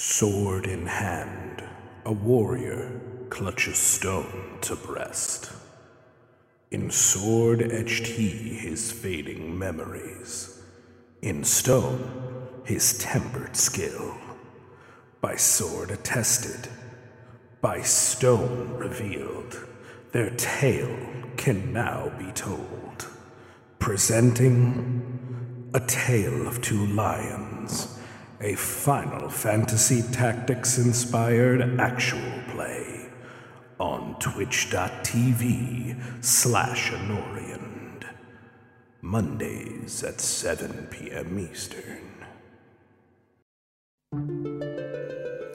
Sword in hand, a warrior clutches stone to breast. In sword etched he his fading memories. In stone, his tempered skill. By sword attested, by stone revealed, their tale can now be told. Presenting a tale of two lions a Final Fantasy Tactics inspired actual play on twitch.tv slash Anorian. Mondays at 7 p.m. Eastern.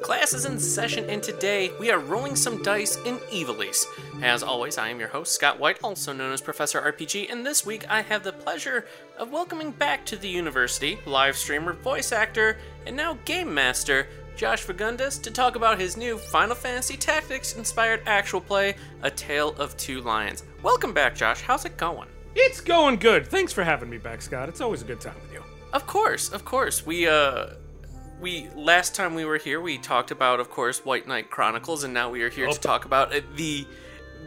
Class is in session, and today we are rolling some dice in Ivalice. As always, I am your host, Scott White, also known as Professor RPG, and this week I have the pleasure of welcoming back to the university live streamer, voice actor, and now game master, Josh Fagundes, to talk about his new Final Fantasy Tactics inspired actual play, A Tale of Two Lions. Welcome back, Josh. How's it going? It's going good. Thanks for having me back, Scott. It's always a good time with you. Of course, of course. We, uh, we last time we were here, we talked about, of course, White Knight Chronicles, and now we are here to talk about uh, the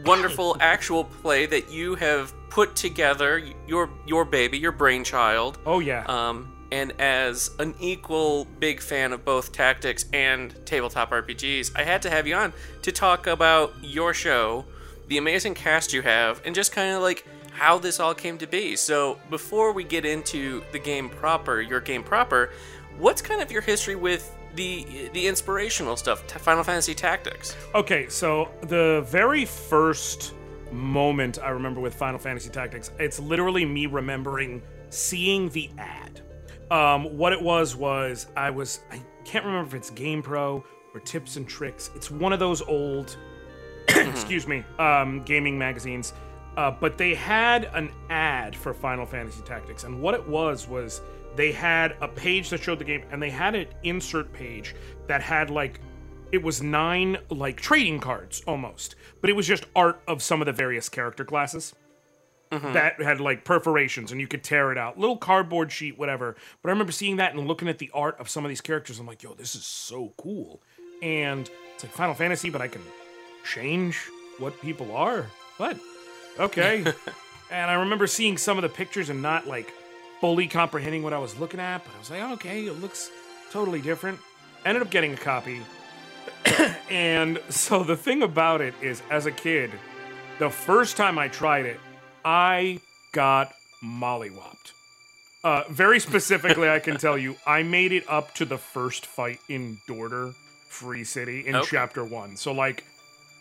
wonderful actual play that you have put together, your your baby, your brainchild. Oh yeah. Um, and as an equal big fan of both tactics and tabletop RPGs, I had to have you on to talk about your show, the amazing cast you have, and just kind of like how this all came to be. So, before we get into the game proper, your game proper, what's kind of your history with the the inspirational stuff, Final Fantasy Tactics? Okay, so the very first moment I remember with Final Fantasy Tactics, it's literally me remembering seeing the ad. Um, what it was was I was I can't remember if it's GamePro or Tips and Tricks. It's one of those old, excuse me, um, gaming magazines. Uh, but they had an ad for Final Fantasy Tactics, and what it was was they had a page that showed the game, and they had an insert page that had like it was nine like trading cards almost, but it was just art of some of the various character classes mm-hmm. that had like perforations and you could tear it out. Little cardboard sheet, whatever. But I remember seeing that and looking at the art of some of these characters. I'm like, yo, this is so cool. And it's like Final Fantasy, but I can change what people are. What? Okay. and I remember seeing some of the pictures and not like fully comprehending what I was looking at, but I was like, okay, it looks totally different. Ended up getting a copy. and so the thing about it is, as a kid, the first time I tried it, I got mollywopped. Uh, very specifically, I can tell you, I made it up to the first fight in Dorter, Free City, in Okay. chapter one. So, like,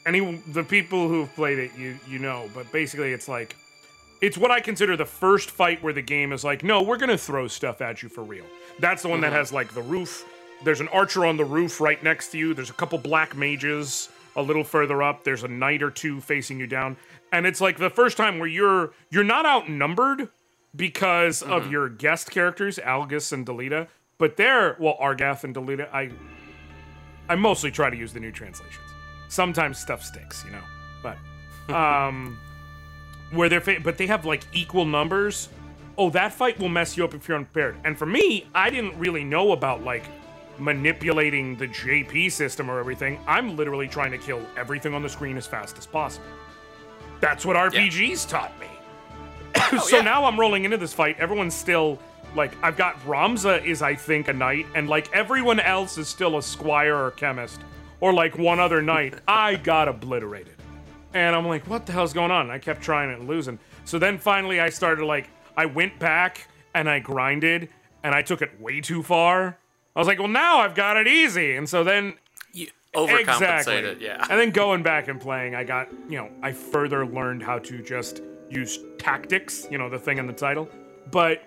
any the people who've played it, you you know. But basically, it's like it's what I consider the first fight where the game is like, no, we're gonna throw stuff at you for real. That's the one that has like the roof. There's an archer on the roof right next to you. There's a couple black mages a little further up. There's a knight or two facing you down, and it's like the first time where you're you're not outnumbered because of your guest characters, Algus and Delita. But they're well, Argath and Delita. I I mostly try to use the new translations. Sometimes stuff sticks, you know. But um where they're fa- but they have like equal numbers. Oh, that fight will mess you up if you're unprepared. And for me, I didn't really know about like manipulating the JP system or everything. I'm literally trying to kill everything on the screen as fast as possible. That's what RPGs taught me. Oh, so yeah. now I'm rolling into this fight. Everyone's still like I've got Ramza is I think a knight, and like everyone else is still a squire or chemist, or like one other knight. I got obliterated. And I'm like, what the hell's going on? And I kept trying it and losing. So then finally I started like I went back and I grinded and I took it way too far. I was like, well now I've got it easy. And so then You overcompensated, Exactly. yeah. And then going back and playing, I got, you know, I further learned how to just use tactics, you know, the thing in the title. But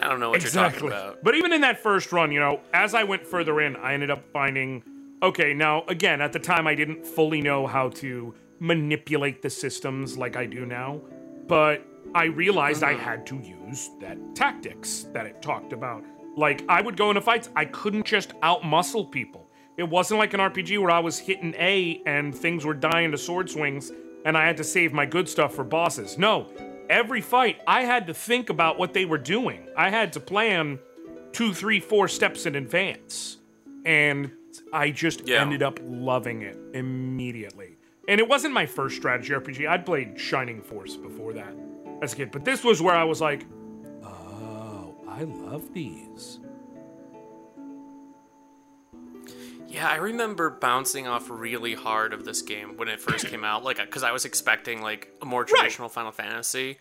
I don't know what you're talking about. But even in that first run, you know, as I went further in, I ended up finding okay, now again, at the time I didn't fully know how to manipulate the systems like I do now, but I realized I had to use that tactics that it talked about. Like I would go into fights, I couldn't just outmuscle people. It wasn't like an RPG where I was hitting A and things were dying to sword swings and I had to save my good stuff for bosses. No, every fight I had to think about what they were doing. I had to plan two, three, four steps in advance. And I just Yeah. ended up loving it immediately. And it wasn't my first strategy RPG. I'd played Shining Force before that as a kid, but this was where I was like, oh, I love these. Yeah, I remember bouncing off really hard of this game when it first came out, like because I was expecting like a more traditional Final Fantasy.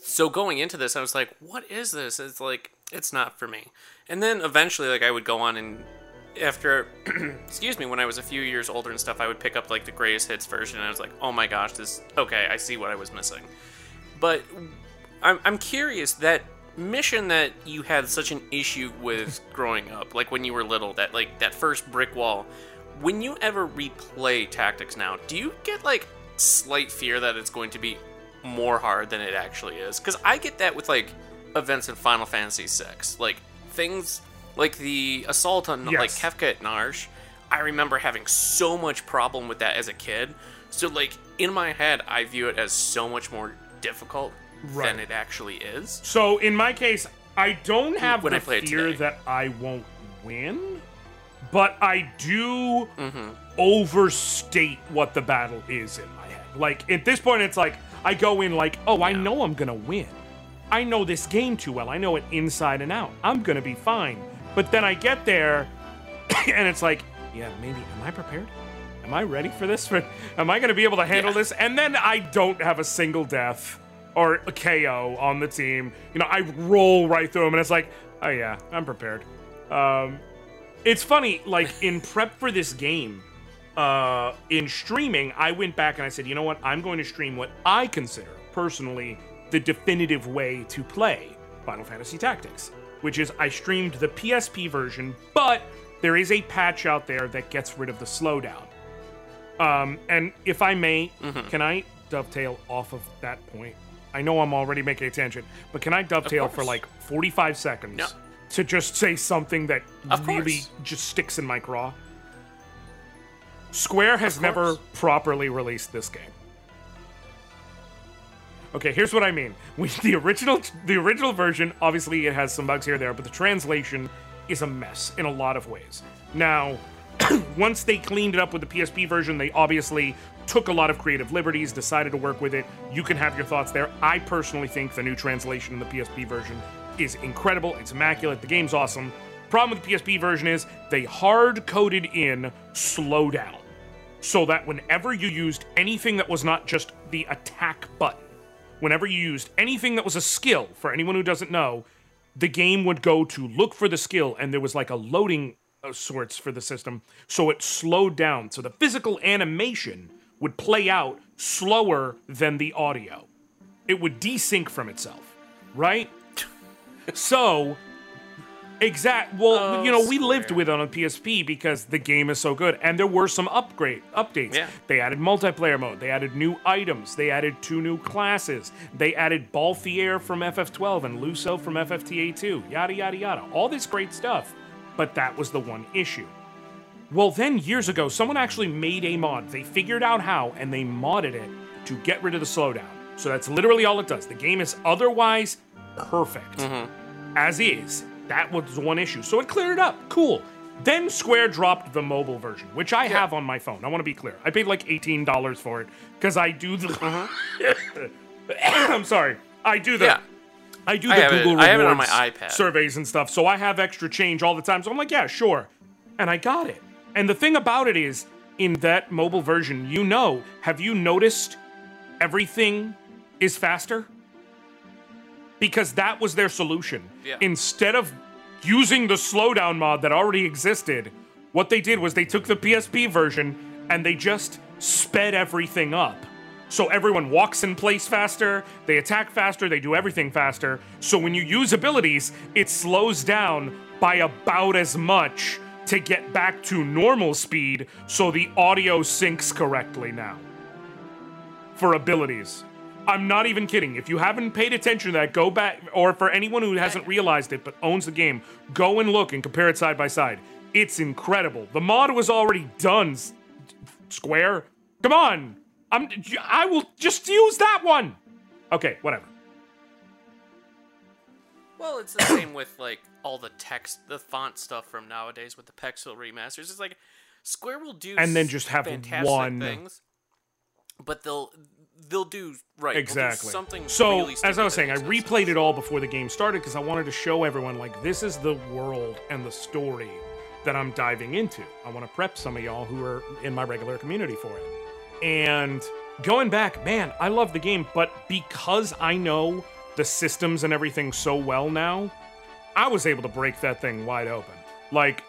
So going into this, I was like, "What is this?" It's like it's not for me. And then eventually, like I would go on and after, excuse me, when I was a few years older and stuff, I would pick up like the greatest hits version, and I was like, "Oh my gosh, this okay, I see what I was missing." But I'm I'm curious that mission that you had such an issue with growing up, like when you were little, that like that first brick wall. When you ever replay tactics now, do you get like slight fear that it's going to be more hard than it actually is? Because I get that with like events in Final Fantasy VI, like things like the assault on like Yes. Kefka at Narshe. I remember having so much problem with that as a kid. So like in my head, I view it as so much more difficult Right. than it actually is. So in my case, I don't have When the I play fear that I won't win, but I do Mm-hmm. overstate what the battle is in my head. Like at this point, it's like I go in like, oh, I know I'm gonna win. I know this game too well. I know it inside and out. I'm gonna be fine. But then I get there, and it's like, yeah, maybe. Am I prepared? Am I ready for this? Am I gonna be able to handle Yeah. this? And then I don't have a single death or a KO on the team. You know, I roll right through them, and it's like, oh yeah, I'm prepared. Um, it's funny, like in prep for this game, uh, in streaming, I went back and I said, you know what? I'm going to stream what I consider personally the definitive way to play Final Fantasy Tactics, which is I streamed the PSP version, but there is a patch out there that gets rid of the slowdown. Um, and if I may, can I dovetail off of that point? I know I'm already making a tangent, but can I dovetail for like 45 seconds Yeah. to just say something that really just sticks in my craw? Square has never properly released this game. Okay, here's what I mean. We, the original the original version, obviously it has some bugs here and there, but the translation is a mess in a lot of ways. Now, once they cleaned it up with the PSP version, they obviously took a lot of creative liberties, decided to work with it. You can have your thoughts there. I personally think the new translation in the PSP version is incredible. It's immaculate. The game's awesome. Problem with the PSP version is they hard coded in slowdown so that whenever you used anything that was not just the attack button, whenever you used anything that was a skill, for anyone who doesn't know, the game would go to look for the skill, and there was like a loading of sorts for the system, so it slowed down. So the physical animation would play out slower than the audio. It would desync from itself, right? so Exact. Well, Oh, you know, oh, we lived with it on PSP because the game is so good, and there were some upgrade updates. Yeah. They added multiplayer mode. They added new items. They added two new classes. They added Balthier from FF12 and Luso from FFTA2. Yada yada yada. All this great stuff. But that was the one issue. Well, then years ago, someone actually made a mod. They figured out how, and they modded it to get rid of the slowdown. So that's literally all it does. The game is otherwise perfect mm-hmm. as is. That was one issue. So it cleared it up. Cool. Then Square dropped the mobile version, which I have on my phone. I want to be clear. I paid like $18 for it because I do the. Uh-huh. I'm sorry. I do the. Yeah. I do the I Google I have it on Rewards my iPad. surveys and stuff, so I have extra change all the time. So I'm like, yeah, sure. And I got it. And the thing about it is, in that mobile version, you know, have you noticed everything is faster? Because that was their solution. Yeah. Instead of using the slowdown mod that already existed, what they did was they took the PSP version and they just sped everything up So everyone walks in place faster, they attack faster, they do everything faster. So when you use abilities, it slows down by about as much to get back to normal speed so the audio syncs correctly now. For abilities. I'm not even kidding. If you haven't paid attention to that, go back, or for anyone who hasn't realized it but owns the game, go and look and compare it side by side. It's incredible. The mod was already done. Square, come on. I'm. I will just use that one. Okay, whatever. Well, it's the same with like all the text, the font stuff from nowadays with the Pixel remasters. It's like Square will do And then just have one- things, but they'll they'll do right they'll do Exactly. something. so, really as I was saying, I replayed it all before the game started because I wanted to show everyone like this is the world and the story that I'm diving into. I want to prep some of y'all who are in my regular community for it. And going back, man, I love the game, but because I know the systems and everything so well now, I was able to break that thing wide open. Like,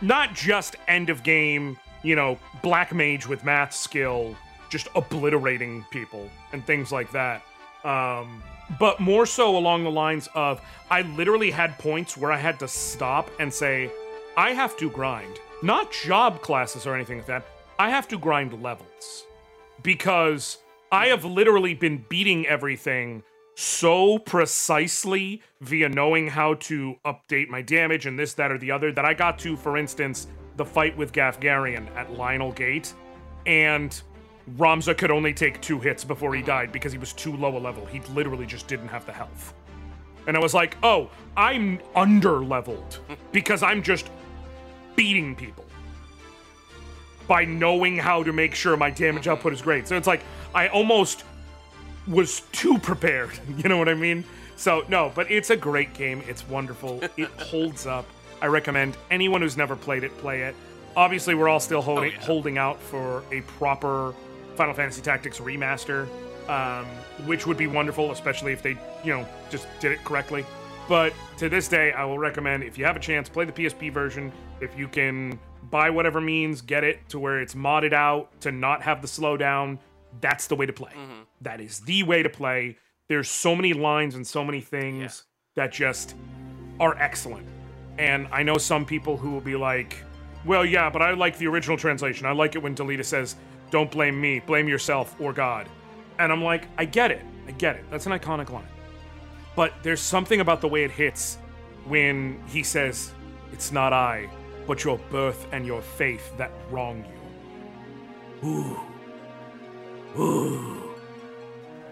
not just end of game, you know, black mage with math skill, just obliterating people and things like that. Um, but more so along the lines of I literally had points where I had to stop and say, I have to grind. Not job classes or anything like that. I have to grind levels. Because I have literally been beating everything so precisely via knowing how to update my damage and this, that, or the other that I got to, for instance, the fight with Gaffgarion at Lionel Gate, and Ramza could only take two hits before he died because he was too low a level. He literally just didn't have the health. And I was like, oh, I'm under leveled because I'm just beating people by knowing how to make sure my damage output is great. So it's like I almost was too prepared. You know what I mean? So no, but it's a great game. It's wonderful. It holds up. I recommend anyone who's never played it play it. Obviously, we're all still oh, holding yeah. holding out for a proper Final Fantasy Tactics remaster, um, which would be wonderful, especially if they, you know, just did it correctly. But to this day, I will recommend if you have a chance, play the PSP version. If you can buy whatever means, get it to where it's modded out to not have the slowdown. That's the way to play. That is the way to play. There's so many lines and so many things that just are excellent. And I know some people who will be like, well, yeah, but I like the original translation. I like it when Delita says, don't blame me, blame yourself or God. And I'm like, I get it. I get it. That's an iconic line. But there's something about the way it hits when he says, It's not I, but your birth and your faith that wrong you. Ooh, Ooh.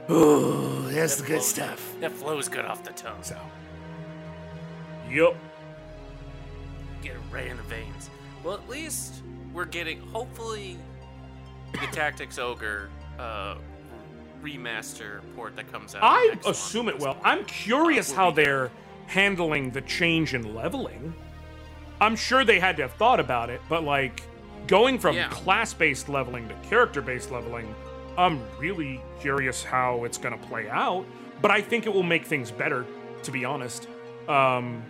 Ooh. that's the good stuff. That flows good off the tongue. So, yup. Get it right in the veins. Well, at least we're getting, hopefully, the Tactics Ogre uh, remaster port that comes out. I assume it will. I'm curious how they're handling the change in leveling. I'm sure they had to have thought about it, but like going from Yeah. class based leveling to character based leveling, I'm really curious how it's going to play out. But I think it will make things better, to be honest. Um,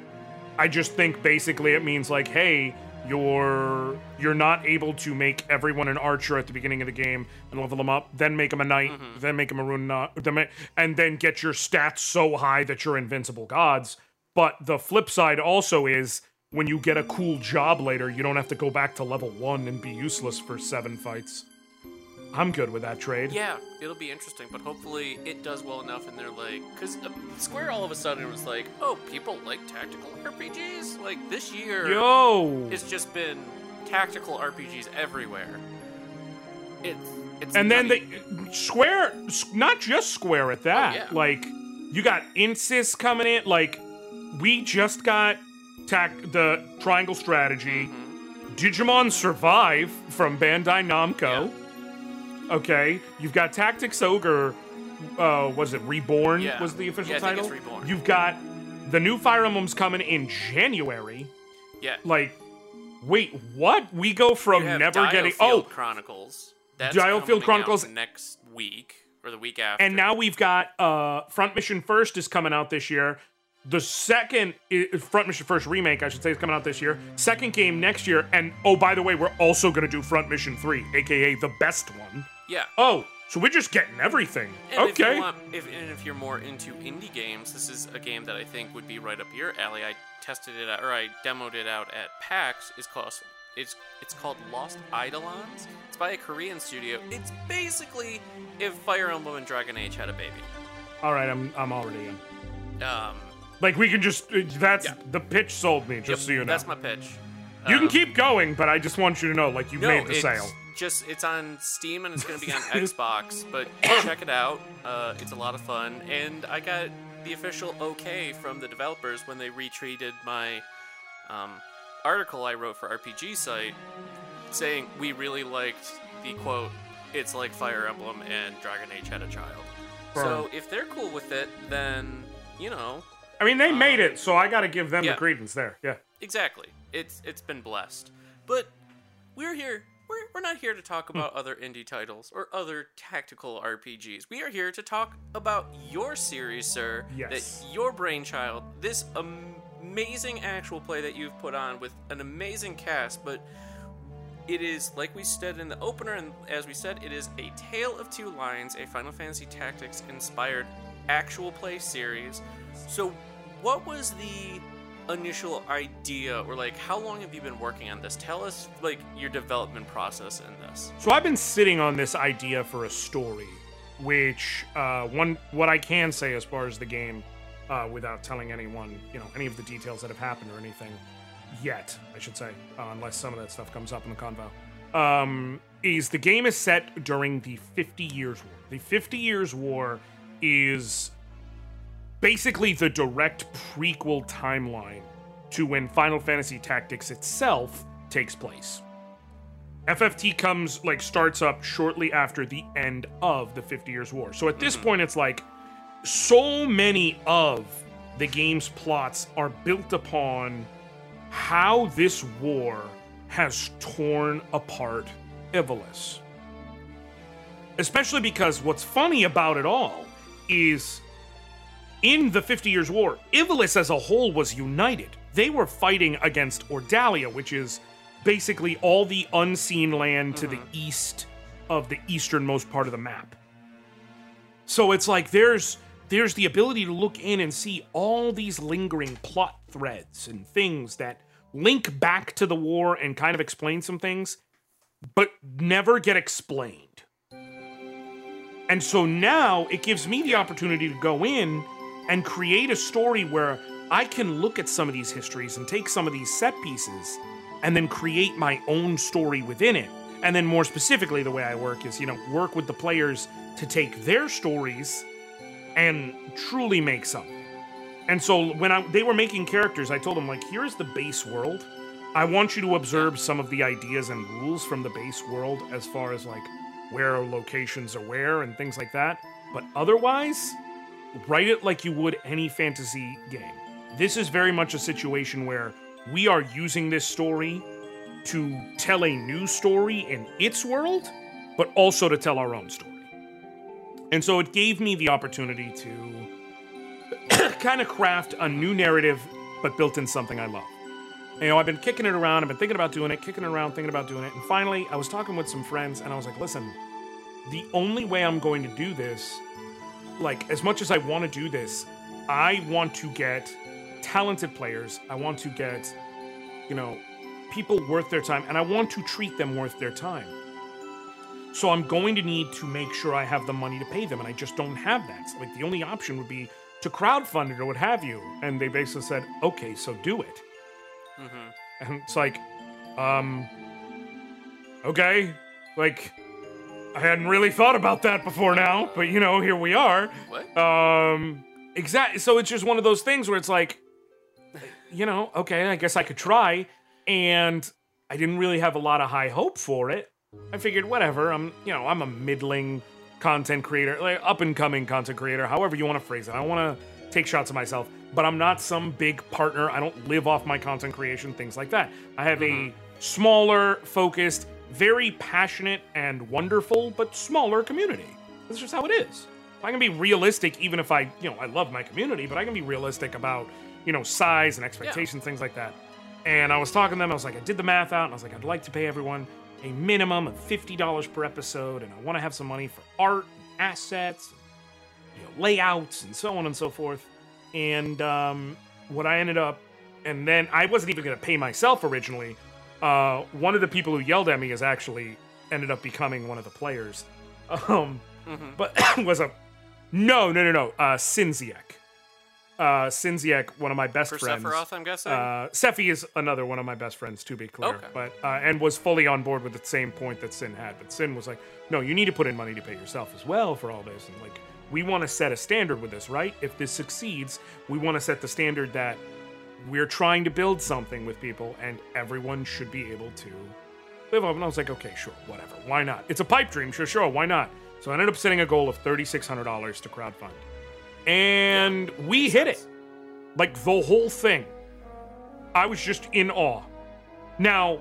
I just think basically it means like, hey, you're you're not able to make everyone an archer at the beginning of the game and level them up, then make them a knight, mm-hmm. then make them a rune uh, knight, and then get your stats so high that you're invincible gods. But the flip side also is when you get a cool job later, you don't have to go back to level one and be useless for seven fights. I'm good with that trade. Yeah, it'll be interesting, but hopefully it does well enough and they're like, because uh, Square all of a sudden was like, oh, people like tactical RPGs? Like this year, Yo. it's just been tactical RPGs everywhere. It's, it's and then the Square, not just Square at that. Oh, yeah. Like you got Insys coming in. Like we just got tac- the Triangle Strategy, Mm-hmm. Digimon Survive from Bandai Namco. Okay, you've got Tactics Ogre. Uh, was it Reborn? Yeah. Was the official Yeah, title? Reborn. You've got the new Fire Emblem's coming in January. yeah, Like, wait, what? We go from never getting DioField oh Chronicles. That's DioField Chronicles- next week or the week after. And now we've got uh Front Mission First is coming out this year. The second Front Mission First remake, I should say, is coming out this year. Second game next year, and oh by the way, we're also gonna do Front Mission Three, aka the best one. Yeah, Oh, So we're just getting everything. And okay. you want, if, and if you're more into indie games, this is a game that I think would be right up your alley. I tested it out, or I demoed it out at PAX. It's called it's it's called Lost Eidolons. It's by a Korean studio. It's basically if Fire Emblem and Dragon Age had a baby. All right, I'm I'm already in. Um, Like we can just uh, that's Yeah. the pitch sold me. Just yep, so you know. that's my pitch. you can Um, keep going, but I just want you to know, like you've No, made the sale. Just it's on Steam and it's going to be on Xbox. But check it out. Uh, it's a lot of fun, and I got the official okay from the developers when they retweeted my um, article I wrote for RPG Site, saying we really liked the quote. It's like Fire Emblem and Dragon Age had a child. So if they're cool with it, then you know I mean, they made it, so I got to give them yeah. the credence there. Yeah. Exactly. It's it's been blessed. But we're here. We're, we're not here to talk hmm. about other indie titles or other tactical RPGs. We are here to talk about your series, sir. Yes. That your brainchild, this am- amazing actual play that you've put on with an amazing cast, but it is like we said in the opener, and as we said, it is a Tale of Two Lions, a Final Fantasy Tactics inspired actual play series. So, what was the initial idea, or like how long have you been working on this? Tell us like your development process in this. So I've been sitting on this idea for a story, which uh, one what I can say as far as the game, uh, without telling anyone, you know, any of the details that have happened or anything yet, I should say, uh, unless some of that stuff comes up in the convo, um, is the game is set during the Fifty Years' War. The Fifty Years' War is basically the direct prequel timeline to when Final Fantasy Tactics itself takes place. FFT comes like starts up shortly after the end of the 50 Years War. So at this mm-hmm. point it's like so many of the game's plots are built upon how this war has torn apart Ivalice. Especially because what's funny about it all is in the 50 Years' War, Ivalice as a whole was united. They were fighting against Ordalia, which is basically all the unseen land to the mm-hmm. east of the easternmost part of the map. So it's like there's there's the ability to look in and see all these lingering plot threads and things that link back to the war and kind of explain some things, but never get explained. And so now it gives me the opportunity to go in and create a story where I can look at some of these histories and take some of these set pieces and then create my own story within it. And then more specifically, the way I work is, you know, work with the players to take their stories and truly make something. And so when I, they were making characters, I told them like, here's the base world. I want you to observe some of the ideas and rules from the base world as far as like where locations are where and things like that. But otherwise, write it like you would any fantasy game. This is very much a situation where we are using this story to tell a new story in its world, but also to tell our own story. And so it gave me the opportunity to kind of craft a new narrative, but built in something I love. You know, I've been kicking it around, I've been thinking about doing it, kicking it around, thinking about doing it. And finally, I was talking with some friends, and I was like, listen, the only way I'm going to do this, like, as much as I want to do this, I want to get talented players. I want to get, you know, people worth their time, and I want to treat them worth their time. So I'm going to need to make sure I have the money to pay them, and I just don't have that. So, like, the only option would be to crowdfund it or what have you. And they basically said, okay, so do it. And it's like, um, okay, like, I hadn't really thought about that before now, but you know, here we are. What? Um, exactly. So it's just one of those things where it's like, you know, okay, I guess I could try. And I didn't really have a lot of high hope for it. I figured, whatever. I'm, you know, I'm a middling content creator, like up and coming content creator, however you want to phrase it. I don't want to take shots at myself, but I'm not some big partner. I don't live off my content creation, things like that. I have a smaller, focused, very passionate and wonderful, but smaller community. That's just how it is. I can be realistic, even if I, you know, I love my community, but I can be realistic about, you know, size and expectations, things like that. And I was talking to them, I was like, I did the math out, and I was like, I'd like to pay everyone a minimum of $50 per episode, and I want to have some money for art, and assets, you know, layouts, and so on and so forth. And um, what I ended up, and then I wasn't even going to pay myself originally. Uh, one of the people who yelled at me is actually ended up becoming one of the players. Um, but was a no, no, no, no. Uh, Synxiec. Uh, Synxiec, one of my best For friends. Sephiroth, I'm guessing. Uh, Sephi is another one of my best friends, to be clear. Okay. But uh, and was fully on board with the same point that Sin had. But Sin was like, "No, you need to put in money to pay yourself as well for all this." And like, we want to set a standard with this, right? If this succeeds, we want to set the standard that we're trying to build something with people, and everyone should be able to live up. And I was like, "Okay, sure, whatever. Why not? It's a pipe dream. Sure, sure. Why not?" So I ended up setting a goal of thirty six hundred dollars to crowdfund, and we hit it like the whole thing. I was just in awe. Now,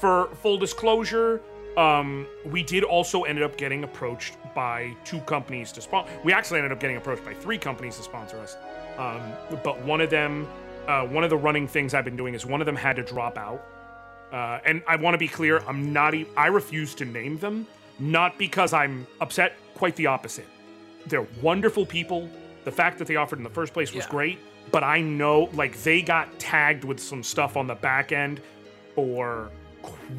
for full disclosure, um, we did also ended up getting approached by two companies to sponsor. We actually ended up getting approached by three companies to sponsor us. Um, but one of them, uh, one of the running things I've been doing is one of them had to drop out. Uh, and I want to be clear, I'm not. E- I refuse to name them, not because I'm upset. Quite the opposite. They're wonderful people. The fact that they offered in the first place was Yeah. great, but I know like they got tagged with some stuff on the back end for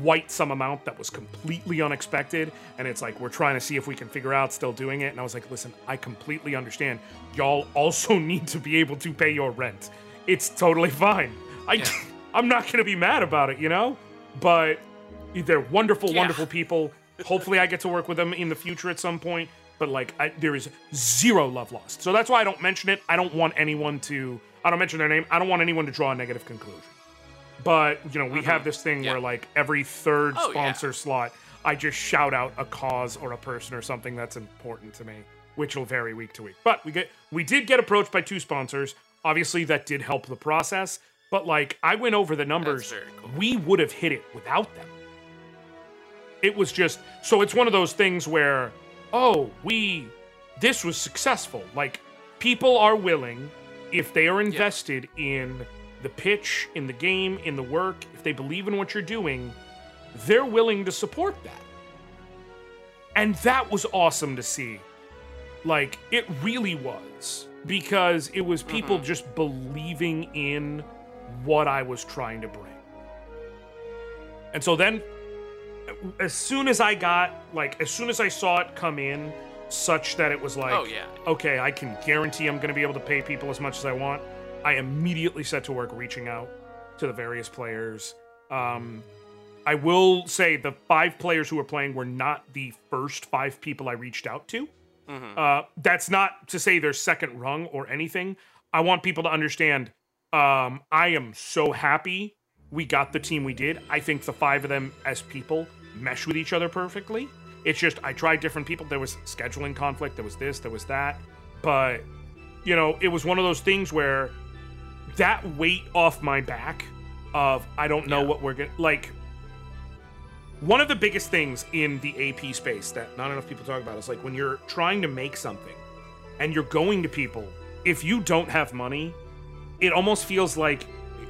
quite some amount that was completely unexpected. And it's like we're trying to see if we can figure out still doing it. And I was like, listen, I completely understand. Y'all also need to be able to pay your rent. It's totally fine. I I'm not gonna be mad about it, you know? But they're wonderful, Yeah. wonderful people. Hopefully, I get to work with them in the future at some point. But like, I, there is zero love lost. So that's why I don't mention it. I don't want anyone to. I don't mention their name. I don't want anyone to draw a negative conclusion. But you know, we have this thing Mm-hmm. Yeah. where like every third Oh, yeah. sponsor slot, I just shout out a cause or a person or something that's important to me, which will vary week to week. But we get we did get approached by two sponsors. Obviously, that did help the process. But like, I went over the numbers. cool. We would have hit it without them. It was just so it's one of those things where, oh, we this was successful. Like people are willing if they are invested in the pitch, in the game, in the work, if they believe in what you're doing, they're willing to support that. And that was awesome to see. Like it really was because it was people just believing in what I was trying to bring. And so then as soon as I got like as soon as I saw it come in such that it was like Oh, yeah. okay, I can guarantee I'm going to be able to pay people as much as I want, I immediately set to work reaching out to the various players. Um I will say the five players who were playing were not the first five people I reached out to. Uh, that's not to say they're second rung or anything. I want people to understand. Um, I am so happy we got the team we did. I think the five of them as people mesh with each other perfectly. It's just I tried different people. There was scheduling conflict. There was this. There was that. But you know, it was one of those things where that weight off my back of I don't know Yeah. what we're gonna like. One of the biggest things in the AP space that not enough people talk about is like when you're trying to make something and you're going to people, if you don't have money, it almost feels like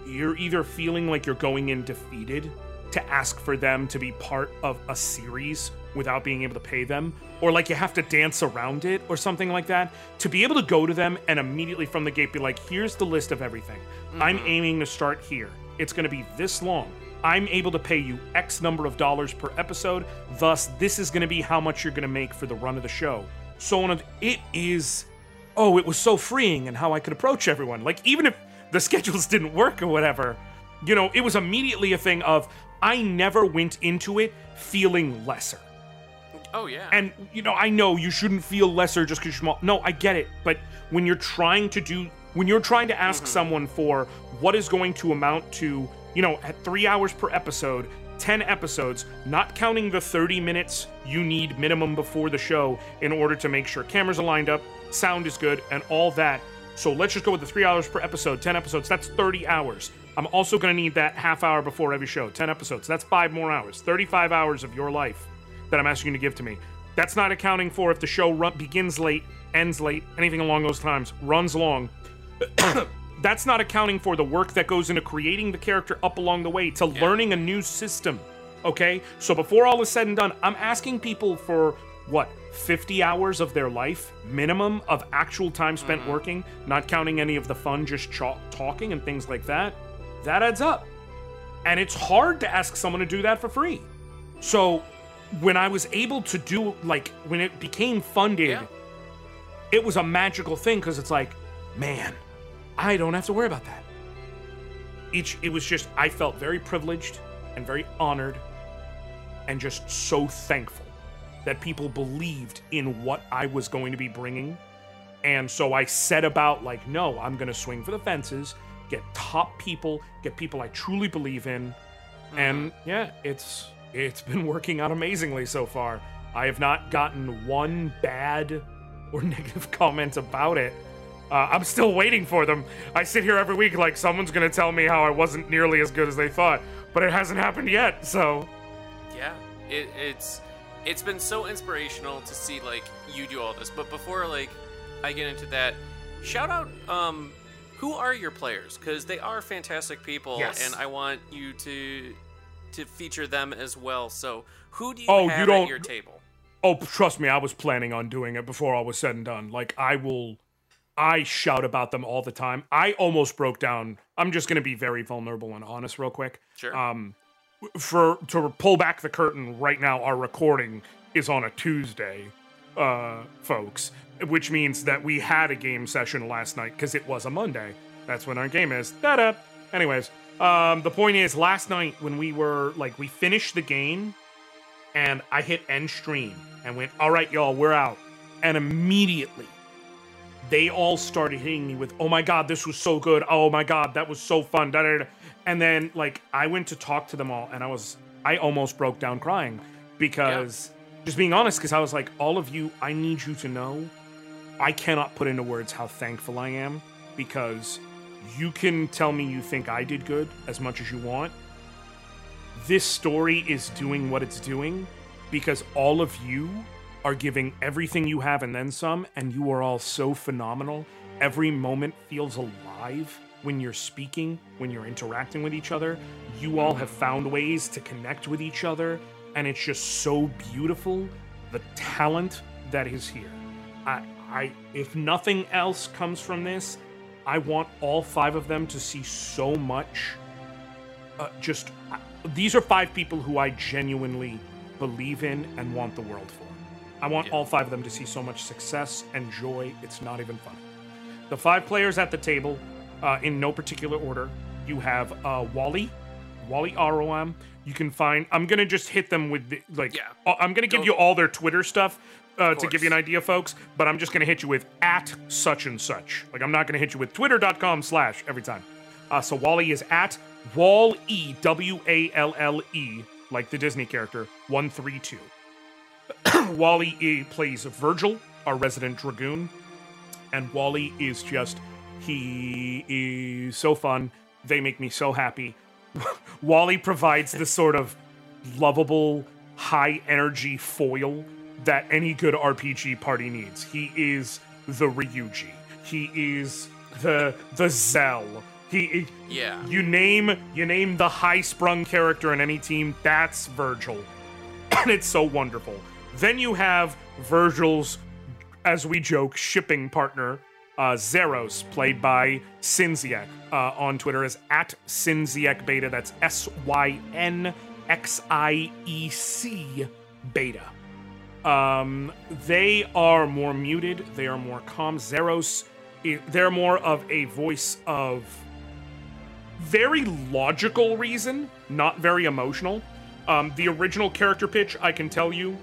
you're either feeling like you're going in defeated to ask for them to be part of a series without being able to pay them, or like you have to dance around it or something like that. To be able to go to them and immediately from the gate be like, here's the list of everything. I'm mm-hmm. aiming to start here. It's going to be this long. I'm able to pay you X number of dollars per episode. Thus, this is going to be how much you're going to make for the run of the show. So on. It is. Oh, it was so freeing and how I could approach everyone. Like even if the schedules didn't work or whatever, you know, it was immediately a thing of I never went into it feeling lesser. Oh yeah. And you know, I know you shouldn't feel lesser just because you're small. No, I get it. But when you're trying to do, when you're trying to ask mm-hmm. someone for what is going to amount to, you know, at three hours per episode, 10 episodes, not counting the 30 minutes you need minimum before the show in order to make sure cameras are lined up, sound is good, and all that. So let's just go with the three hours per episode, 10 episodes. That's 30 hours. I'm also going to need that half hour before every show, 10 episodes. That's five more hours, 35 hours of your life that I'm asking you to give to me. That's not accounting for if the show run- begins late, ends late, anything along those times, runs long. That's not accounting for the work that goes into creating the character up along the way to learning a new system Okay? So before all is said and done, I'm asking people for what, 50 hours of their life minimum of actual time spent mm-hmm. working, not counting any of the fun just ch- talking and things like that. That adds up. And it's hard to ask someone to do that for free. So when I was able to do, like, when it became funded, Yeah. it was a magical thing because it's like, man, I don't have to worry about that. Each, it was just, I felt very privileged and very honored and just so thankful that people believed in what I was going to be bringing. And so I set about, like, no, I'm going to swing for the fences, get top people, get people I truly believe in. Mm-hmm. And yeah, it's it's been working out amazingly so far. I have not gotten one bad or negative comment about it. Uh, I'm still waiting for them. I sit here every week like someone's gonna tell me how I wasn't nearly as good as they thought, but it hasn't happened yet. So Yeah, it, it's it's been so inspirational to see like you do all this. But before like I get into that, shout out um who are your players because they are fantastic people, Yes. and I want you to to feature them as well. So who do you Oh, you don't- at your table? Oh, trust me, I was planning on doing it before all was said and done. Like, I will. I shout about them all the time. I almost broke down. I'm just going to be very vulnerable and honest, real quick. Sure. Um, for to pull back the curtain right now, our recording is on a Tuesday, uh, folks, which means that we had a game session last night because it was a Monday. That's when our game is. Da Anyways, um, the point is, last night when we were like, we finished the game and I hit end stream and went, all right, y'all, we're out. And immediately they all started hitting me with, oh my God, this was so good. Oh my God, that was so fun. Da, da, da. And then, like, I went to talk to them all and I was, I almost broke down crying because, just being honest, because I was like, all of you, I need you to know I cannot put into words how thankful I am because you can tell me you think I did good as much as you want this story is doing what it's doing because all of you are giving everything you have and then some, and you are all so phenomenal. Every moment feels alive when you're speaking, when you're interacting with each other. You all have found ways to connect with each other, and it's just so beautiful the talent that is here. I, I, if nothing else comes from this, I want all five of them to see so much uh, just uh, these are five people who I genuinely believe in and want the world for. I want all five of them to see so much success and joy. It's not even funny. The five players at the table, uh, in no particular order, you have uh, Wally, Wally Aroam. You can find. I'm gonna just hit them with the, like. Yeah. I'm gonna give Don't- you all their Twitter stuff uh, to give you an idea, folks. But I'm just gonna hit you with at such and such. Like I'm not gonna hit you with Twitter.com slash every time. Uh, so Wally is at Wall E W A L L E, like the Disney character one three two. Wally E plays Virgil, our resident dragoon, and Wally is just he is so fun. They make me so happy. Wally provides the sort of lovable, high energy foil that any good RPG party needs. He is the Ryuji. He is the the Zell. He Yeah. you name you name the high sprung character in any team, that's Virgil. and it's so wonderful. Then you have Virgil's, as we joke, shipping partner, uh, Zeros, played by Synxiec, uh, on Twitter as at Synxiec Beta. That's S Y N X I E C Beta. Um, they are more muted. They are more calm. Zeros, they're more of a voice of very logical reason, not very emotional. Um, the original character pitch, I can tell you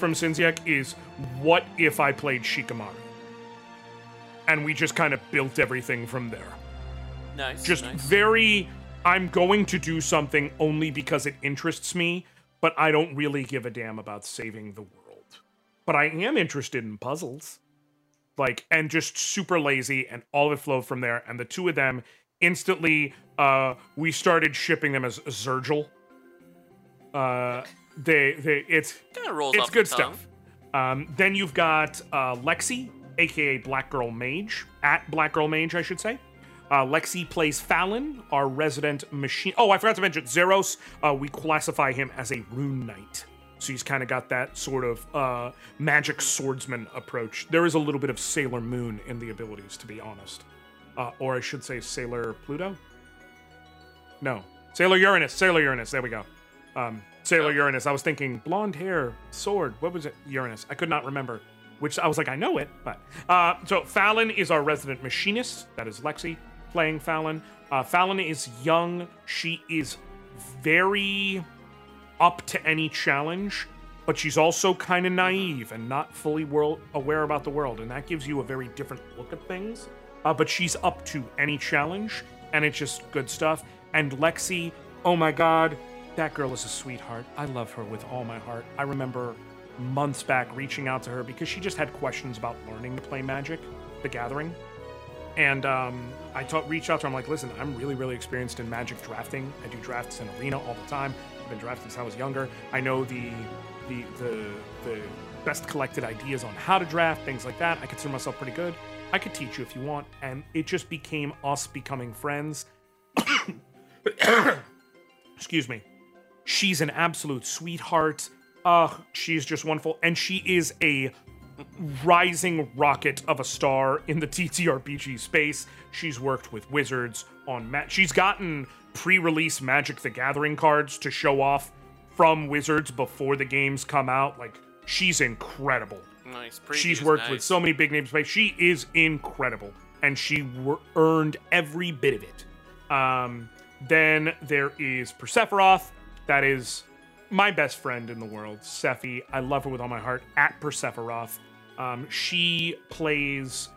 from Synxiec, is what if I played Shikamaru? And we just kind of built everything from there. Nice. Just nice. very, I'm going to do something only because it interests me, but I don't really give a damn about saving the world. But I am interested in puzzles. Like, and just super lazy, and all of it flowed from there. And the two of them instantly, uh, we started shipping them as Zergil. Uh, they, they, it's, Kinda rolls it's off the good tongue. stuff. Um, then you've got uh, Lexi, aka Black Girl Mage, at Black Girl Mage, I should say. Uh, Lexi plays Fallon, our resident machine. Oh, I forgot to mention Zeros. Uh, we classify him as a rune knight. So he's kind of got that sort of uh, magic swordsman approach. There is a little bit of Sailor Moon in the abilities, to be honest. Uh, or I should say Sailor Pluto? No. Sailor Uranus. Sailor Uranus. There we go. Um, Sailor Uranus. I was thinking blonde hair, sword. What was it? Uranus. I could not remember. Which I was like, I know it, but uh, so Fallon is our resident machinist. That is Lexi playing Fallon. Uh, Fallon is young. She is very up to any challenge, but she's also kind of naive and not fully world aware about the world, and that gives you a very different look at things. Uh, but she's up to any challenge, and it's just good stuff. And Lexi, oh my god, that girl is a sweetheart. I love her with all my heart. I remember months back reaching out to her because she just had questions about learning to play Magic, the Gathering. And um, I reached out to her. I'm like, listen, I'm really, really experienced in Magic drafting. I do drafts in Arena all the time. I've been drafting since I was younger. I know the the the the best collected ideas on how to draft, things like that. I consider myself pretty good. I could teach you if you want. And it just became us becoming friends. Excuse me. She's an absolute sweetheart. Uh, she's just wonderful. And she is a rising rocket of a star in the TTRPG space. She's worked with wizards on ma- she's gotten pre-release Magic the Gathering cards to show off from wizards before the games come out. Like she's incredible. Nice. She's worked nice. with so many big names. She is incredible, and she wor- earned every bit of it. Um, then there is Persephoroth. That is my best friend in the world, Sephi. I love her with all my heart. At Persephoroth, um, she plays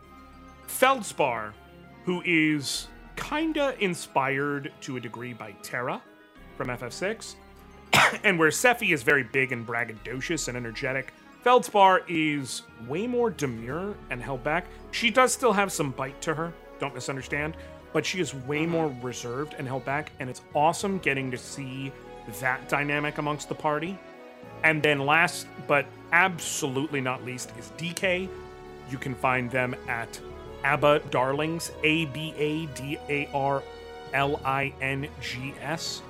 Feldspar, who is kinda inspired to a degree by Terra from FF6 and where Sephi is very big and braggadocious and energetic, Feldspar is way more demure and held back. She does still have some bite to her, don't misunderstand, but she is way more reserved and held back, and it's awesome getting to see that dynamic amongst the party. And then last but absolutely not least is DK. You can find them at ABBA Darlings, A B A D A R L I N G S.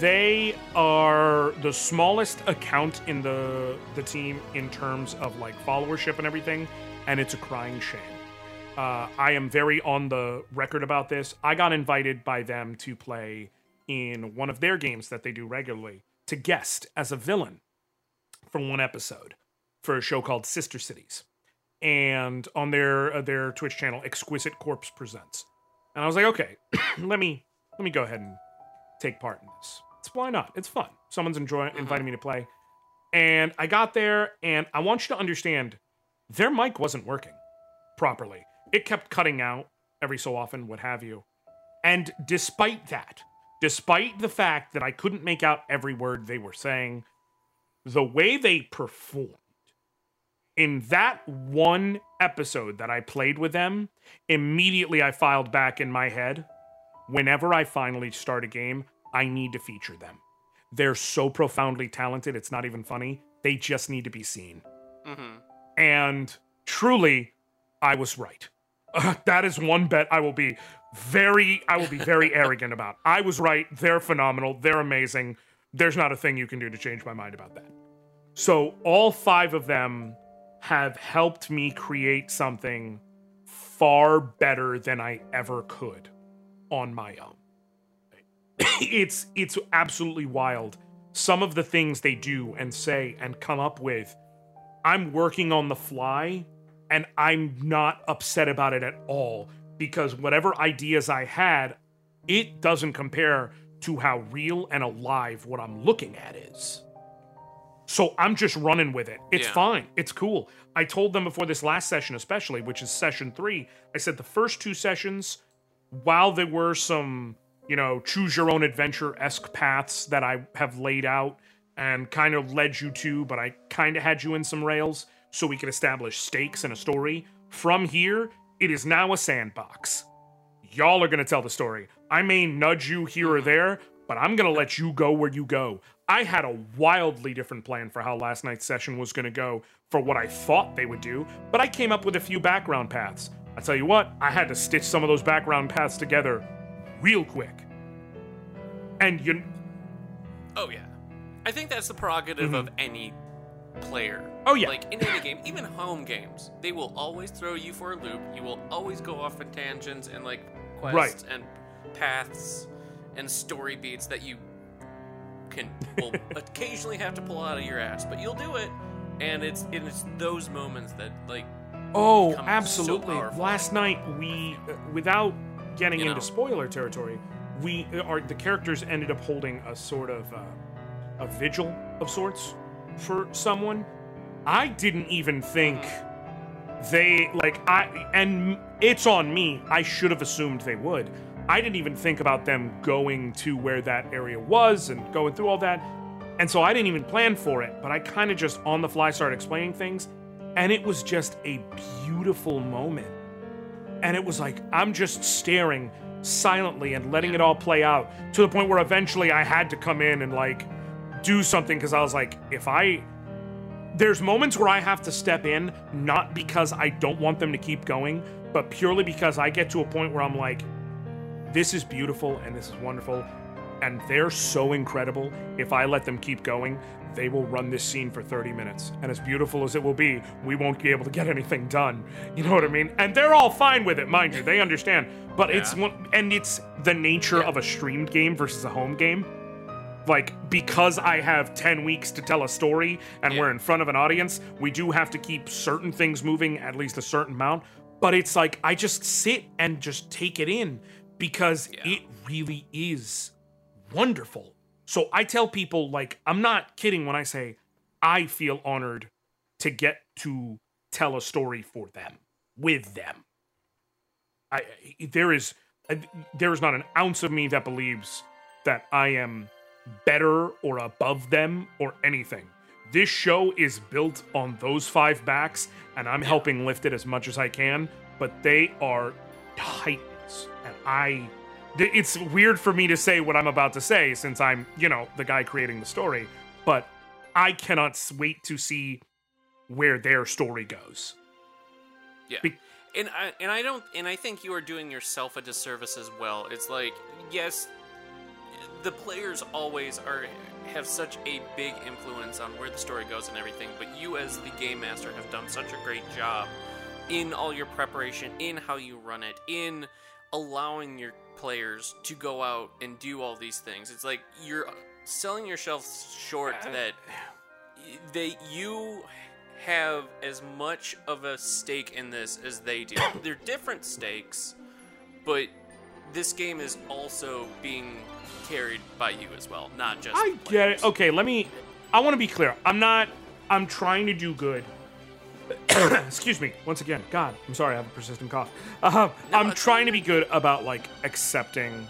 They are the smallest account in the the team in terms of like followership and everything, and it's a crying shame. Uh, I am very on the record about this. I got invited by them to play in one of their games that they do regularly to guest as a villain for one episode for a show called Sister Cities, and on their uh, their Twitch channel, Exquisite Corpse presents. And I was like, okay, let me let me go ahead and take part in this. It's why not? It's fun. Someone's enjoying inviting me to play. And I got there and I want you to understand their mic wasn't working properly. It kept cutting out every so often, what have you. And despite that, despite the fact that I couldn't make out every word they were saying, the way they performed in that one episode that I played with them, immediately I filed back in my head whenever I finally start a game, I need to feature them. They're so profoundly talented, it's not even funny. They just need to be seen. Mhm. And truly, I was right. That is one bet I will be very, I will be very arrogant about. I was right. They're phenomenal. They're amazing. There's not a thing you can do to change my mind about that. So all five of them have helped me create something far better than I ever could on my own. it's it's absolutely wild. Some of the things they do and say and come up with, I'm working on the fly and I'm not upset about it at all because whatever ideas I had, it doesn't compare to how real and alive what I'm looking at is. So I'm just running with it. It's Yeah. fine. It's cool. I told them before this last session, especially, which is session three, I said the first two sessions, while there were some, you know, choose your own adventure esque paths that I have laid out and kind of led you to, but I kind of had you in some rails so we could establish stakes and a story. From here, it is now a sandbox. Y'all are going to tell the story. I may nudge you here or there, but I'm going to let you go where you go. I had a wildly different plan for how last night's session was going to go for what I thought they would do, but I came up with a few background paths. I tell you what, I had to stitch some of those background paths together real quick. And you Oh yeah, I think that's the prerogative mm-hmm. of any player. Oh, yeah. like in any game, even home games, they will always throw you for a loop. You will always go off in tangents and like quests and paths and story beats that you can will occasionally have to pull out of your ass, but you'll do it. And it's and it's those moments that like Oh, become so absolutely. Last night we uh, without getting You into know. spoiler territory, we uh, are the characters ended up holding a sort of uh, a vigil of sorts for someone. I didn't even think they like I and it's on me. I should have assumed they would. I didn't even think about them going to where that area was and going through all that. And so I didn't even plan for it, but I kind of just on the fly started explaining things and it was just a beautiful moment. And it was like I'm just staring silently and letting it all play out to the point where eventually I had to come in and like do something cuz I was like if I there's moments where I have to step in, not because I don't want them to keep going, but purely because I get to a point where I'm like, this is beautiful and this is wonderful, and they're so incredible. If I let them keep going, they will run this scene for 30 minutes. And as beautiful as it will be, we won't be able to get anything done. You know what I mean? And they're all fine with it, mind you. They understand. But it's Yeah. one, and it's the nature of a streamed game versus a home game like because I have 10 weeks to tell a story and Yeah. we're in front of an audience, we do have to keep certain things moving at least a certain amount. But it's like I just sit and just take it in because Yeah. it really is wonderful. So I tell people like I'm not kidding when I say I feel honored to get to tell a story for them with them. I there is uh, there is not an ounce of me that believes that I am better or above them or anything. This show is built on those five backs, and I'm helping lift it as much as I can. But they are titans, and I. th- It's weird for me to say what I'm about to say since I'm, you know, the guy creating the story. But I cannot wait to see where their story goes. Yeah. Be- and I and I don't and I think you are doing yourself a disservice as well. It's like yes, the players always are have such a big influence on where the story goes and everything, but you as the game master have done such a great job in all your preparation, in how you run it, in allowing your players to go out and do all these things. It's like you're selling yourself short that they you have as much of a stake in this as they do. They're different stakes, but this game is also being carried by you as well, not just. I get it. Okay, let me. I want to be clear. I'm not. I'm trying to do good. Excuse me. Once again, God, I'm sorry. I have a persistent cough. Uh, I'm trying to be good about like accepting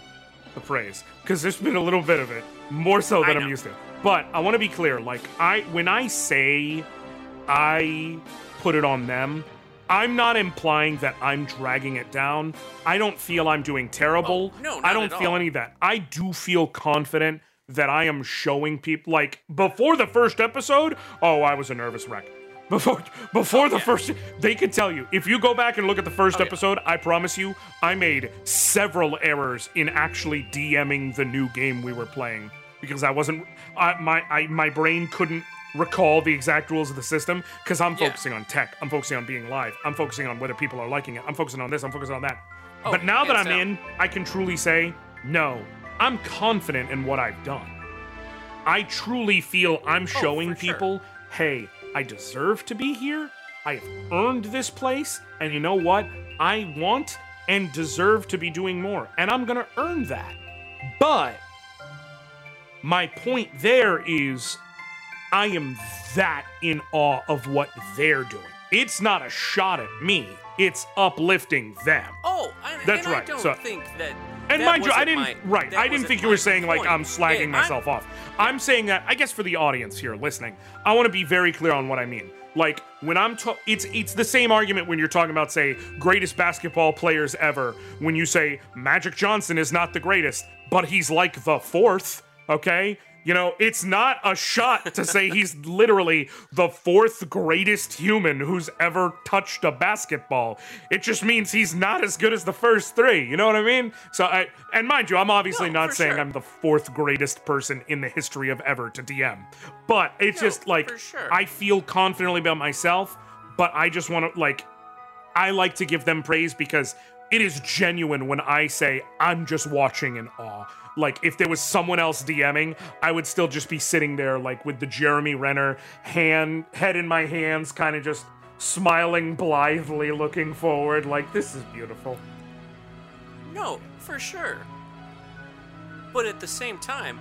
the praise because there's been a little bit of it, more so than I'm used to. But I want to be clear. Like I, when I say I put it on them. I'm not implying that I'm dragging it down. I don't feel I'm doing terrible. Oh, no, I don't feel all. any of that. I do feel confident that I am showing people like before the first episode, oh, I was a nervous wreck. Before before oh, the first they could tell you. If you go back and look at the first Oh, yeah. episode, I promise you, I made several errors in actually DMing the new game we were playing because I wasn't I, my I, my brain couldn't recall the exact rules of the system because I'm Yeah. focusing on tech. I'm focusing on being live. I'm focusing on whether people are liking it. I'm focusing on this. I'm focusing on that. Oh, but now that I'm down. in, I can truly say, no, I'm confident in what I've done. I truly feel I'm oh, showing Oh, sure. people, hey, I deserve to be here. I have earned this place. And you know what? I want and deserve to be doing more. And I'm going to earn that. But my point there is I am that in awe of what they're doing. It's not a shot at me, it's uplifting them. Oh, I, That's and right, I don't so- think that. And that mind you, I didn't my- right. I didn't think you were saying like. I'm slagging myself off. I'm saying that I guess for the audience here listening, I want to be very clear on what I mean. Like when I'm ta- it's it's the same argument when you're talking about say greatest basketball players ever. When you say Magic Johnson is not the greatest, but he's like the fourth, okay? You know, it's not a shot to say he's literally the fourth greatest human who's ever touched a basketball. It just means he's not as good as the first three. You know what I mean? So I and mind you, I'm obviously No, not saying sure. I'm the fourth greatest person in the history of ever to DM. But it's No, just like sure. I feel confidently about myself, but I just want to like I like to give them praise because it is genuine when I say I'm just watching in awe. Like if there was someone else DMing, I would still just be sitting there like with the Jeremy Renner hand head in my hands, kind of just smiling blithely looking forward like this is beautiful. No, for sure. But at the same time,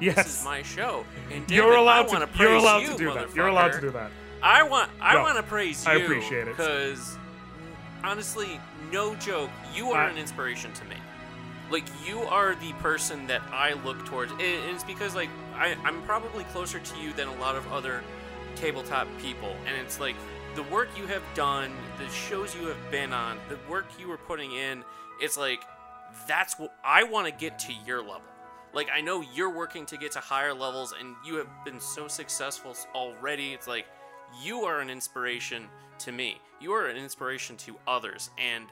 Yes. this is my show, and you're it, allowed to you're allowed you, to do that. You're allowed to do that. I want I No, want to praise you. I appreciate it. because honestly, no joke, you are I- an inspiration to me. Like you are the person that I look towards, and it's because like I, I'm probably closer to you than a lot of other tabletop people, and it's like the work you have done, the shows you have been on, the work you were putting in. It's like that's what I want to get to your level. Like I know you're working to get to higher levels, and you have been so successful already. It's like you are an inspiration to me. You are an inspiration to others, and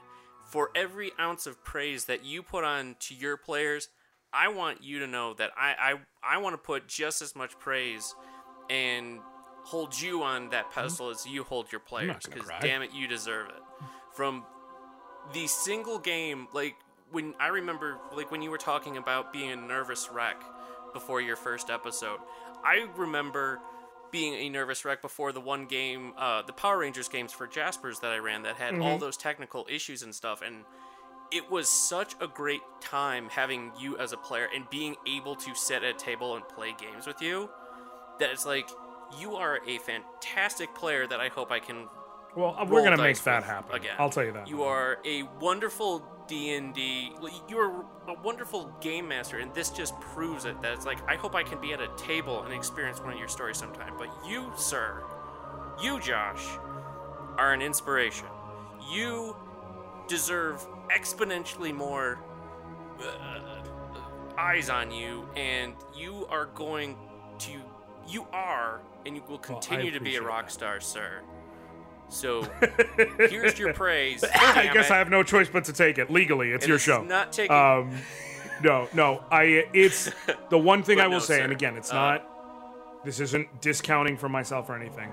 for every ounce of praise that you put on to your players, I want you to know that I I, I want to put just as much praise and hold you on that pedestal as you hold your players because damn it you deserve it. From the single game like when i remember like when you were talking about being a nervous wreck before your first episode i remember being a nervous wreck before the one game uh, the power rangers games for jaspers that i ran that had all those technical issues and stuff and it was such a great time having you as a player and being able to sit at a table and play games with you that it's like you are a fantastic player that i hope i can Well, uh, we're gonna make that happen. again. I'll tell you that. You are a wonderful D and D. You're a wonderful game master, and this just proves it. That it's like I hope I can be at a table and experience one of your stories sometime. But you, sir, you, Josh, are an inspiration. You deserve exponentially more uh, eyes on you, and you are going to. You are, and you will continue to be a rock that. star, sir. So here's your praise. I guess it. I have no choice but to take it legally. It's your show. Not taking. Um, no, no. I. It's the one thing I will no, say, sir. and again, it's Uh, not. This isn't discounting for myself or anything.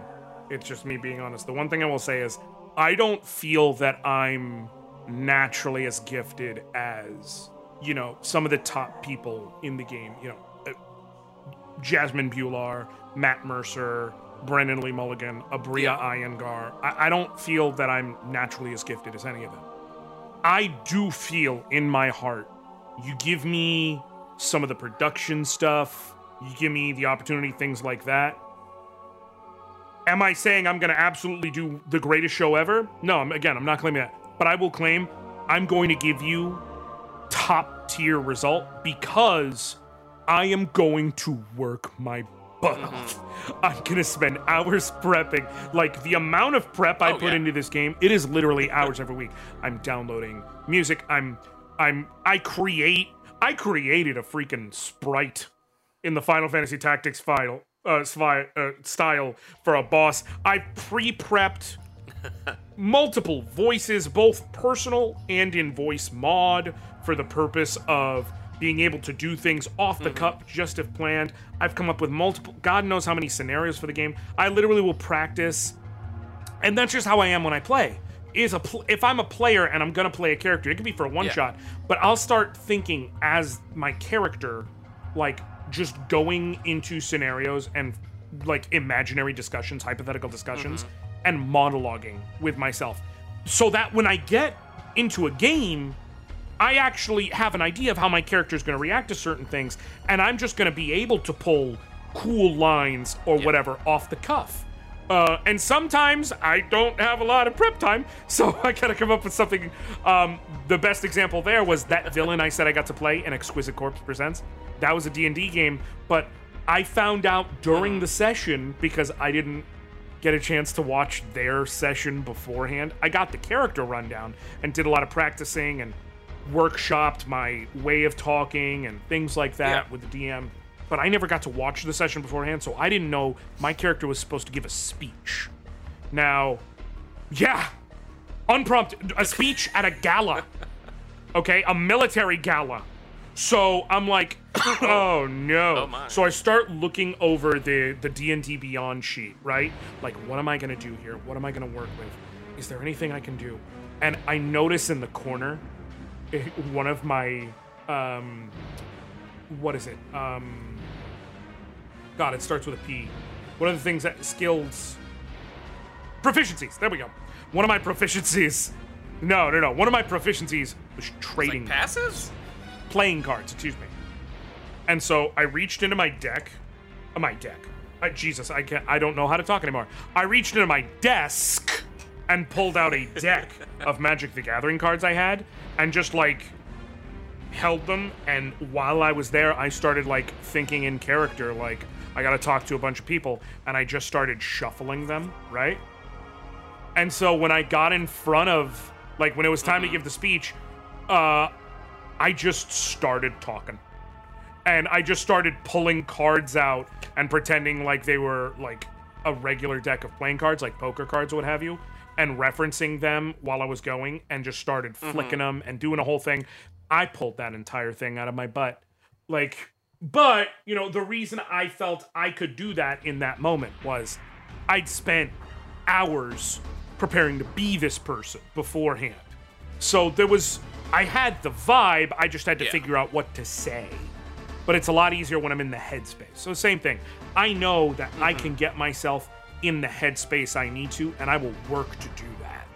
It's just me being honest. The one thing I will say is, I don't feel that I'm naturally as gifted as you know some of the top people in the game. You know, uh, Jasmine Bhullar, Matt Mercer, Brennan Lee Mulligan, Aabria Yeah. Iyengar. I, I don't feel that I'm naturally as gifted as any of them. I do feel in my heart, you give me some of the production stuff, you give me the opportunity, things like that. Am I saying I'm going to absolutely do the greatest show ever? No, I'm, again, I'm not claiming that. But I will claim I'm going to give you top tier result because I am going to work my butt off. I'm to spend hours prepping. Like the amount of prep I Oh, put yeah. into this game, it is literally hours every week. I'm downloading music. I'm I'm I create I created a freaking sprite in the Final Fantasy Tactics file uh, svi- uh, style for a boss. I pre-prepped multiple voices, both personal and in Voicemod, for the purpose of being able to do things off the mm-hmm. cup just if planned. I've come up with multiple, God knows how many scenarios for the game. I literally will practice, and that's just how I am when I play. Is a pl- if I'm a player and I'm gonna play a character, it could be for a one Yeah. shot, but I'll start thinking as my character, like just going into scenarios and like imaginary discussions, hypothetical discussions, mm-hmm. and monologuing with myself, so that when I get into a game, I actually have an idea of how my character is going to react to certain things, and I'm just going to be able to pull cool lines or whatever off the cuff. Uh, and sometimes I don't have a lot of prep time, so I gotta come up with something. Um, the best example there was that villain I said I got to play in Exquisite Corpse Presents. That was a D&D game, but I found out during the session because I didn't get a chance to watch their session beforehand. I got the character rundown and did a lot of practicing and workshopped my way of talking and things like that Yeah. with the DM. but I never got to watch the session beforehand, so I didn't know my character was supposed to give a speech. Now, yeah, unprompted, a speech at a gala. Okay, a military gala. So I'm like, oh no. Oh, so I start looking over the the D and D Beyond sheet, right? Like, what am I gonna do here? What am I gonna work with? Is there anything I can do? And I notice in the corner, one of my, um, what is it? Um, God, it starts with a P. One of the things that skills, proficiencies. There we go. One of my proficiencies. No, no, no. One of my proficiencies was trading Like passives? playing cards, excuse me. And so I reached into my deck, uh, my deck. Jesus, I can't. I don't know how to talk anymore. I reached into my desk and pulled out a deck of Magic the Gathering cards I had, and just like held them. And while I was there, I started like thinking in character, like I got to talk to a bunch of people, and I just started shuffling them, right? And so when I got in front of, like, when it was time to give the speech, uh, I just started talking. And I just started pulling cards out and pretending like they were like a regular deck of playing cards, like poker cards what have you, and referencing them while I was going and just started mm-hmm. flicking them and doing a whole thing. I pulled that entire thing out of my butt. Like, but, you know, the reason I felt I could do that in that moment was I'd spent hours preparing to be this person beforehand. So there was, I had the vibe, I just had to Yeah. figure out what to say. But it's a lot easier when I'm in the headspace. So, same thing. I know that I mm-hmm. can get myself in the headspace I need to, and I will work to do that.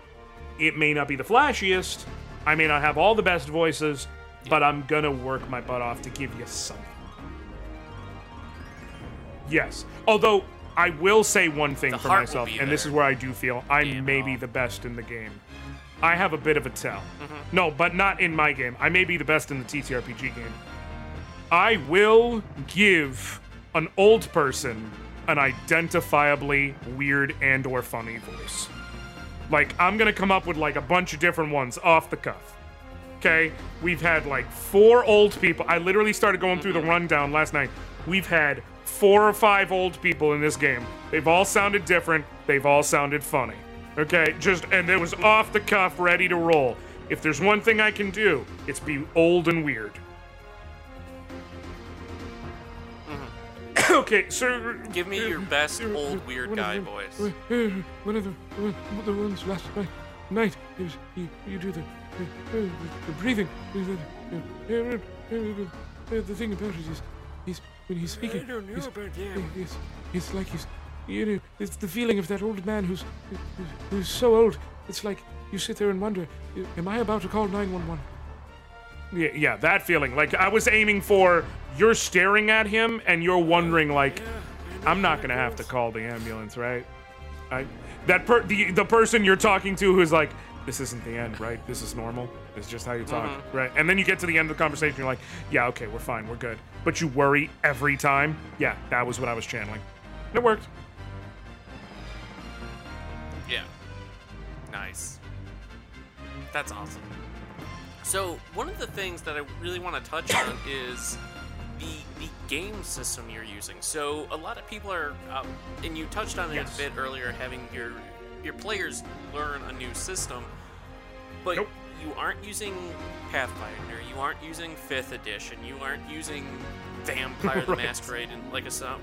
It may not be the flashiest, I may not have all the best voices, but I'm gonna work my butt off to give you something. Yes. Although I will say one thing The for myself, and this is where I do feel Damn maybe it. the best in the game. I have a bit of a tell. Mm-hmm. No, but not in my game. I may be the best in the TTRPG game. I will give an old person an identifiably weird and or funny voice. Like I'm going to come up with like a bunch of different ones off the cuff. Okay? We've had like four old people. I literally started going through the mm-hmm. rundown last night. We've had four or five old people in this game. They've all sounded different. They've all sounded funny. Okay? Just and it was off the cuff, ready to roll. If there's one thing I can do, it's be old and weird. okay, so Give me your best old weird guy voice. One of the, one of the ones last night, night is you, you do the, the, the breathing. The, the, uh, uh, uh, the thing about it is, he's when he's speaking. I don't know he's, about that. It's, it's like he's, you know, it's the feeling of that old man who's, who's, who's so old. It's like you sit there and wonder, am I about to call nine one one? Yeah, yeah, that feeling. Like I was aiming for you're staring at him and you're wondering like I'm not going to have to call the ambulance, right? I that per the the person you're talking to who's like this isn't the end, right? This is normal. It's just how you talk, mm-hmm. right? And then you get to the end of the conversation you're like, "Yeah, okay, we're fine. We're good." But you worry every time. Yeah, that was what I was channeling. And it worked. Yeah. Nice. That's awesome. So, one of the things that I really want to touch on is the the game system you're using. So, a lot of people are, um, and you touched on it Yes. a bit earlier, having your your players learn a new system, but Nope. you aren't using Pathfinder, you aren't using Fifth Edition, you aren't using Vampire the Masquerade, and like a some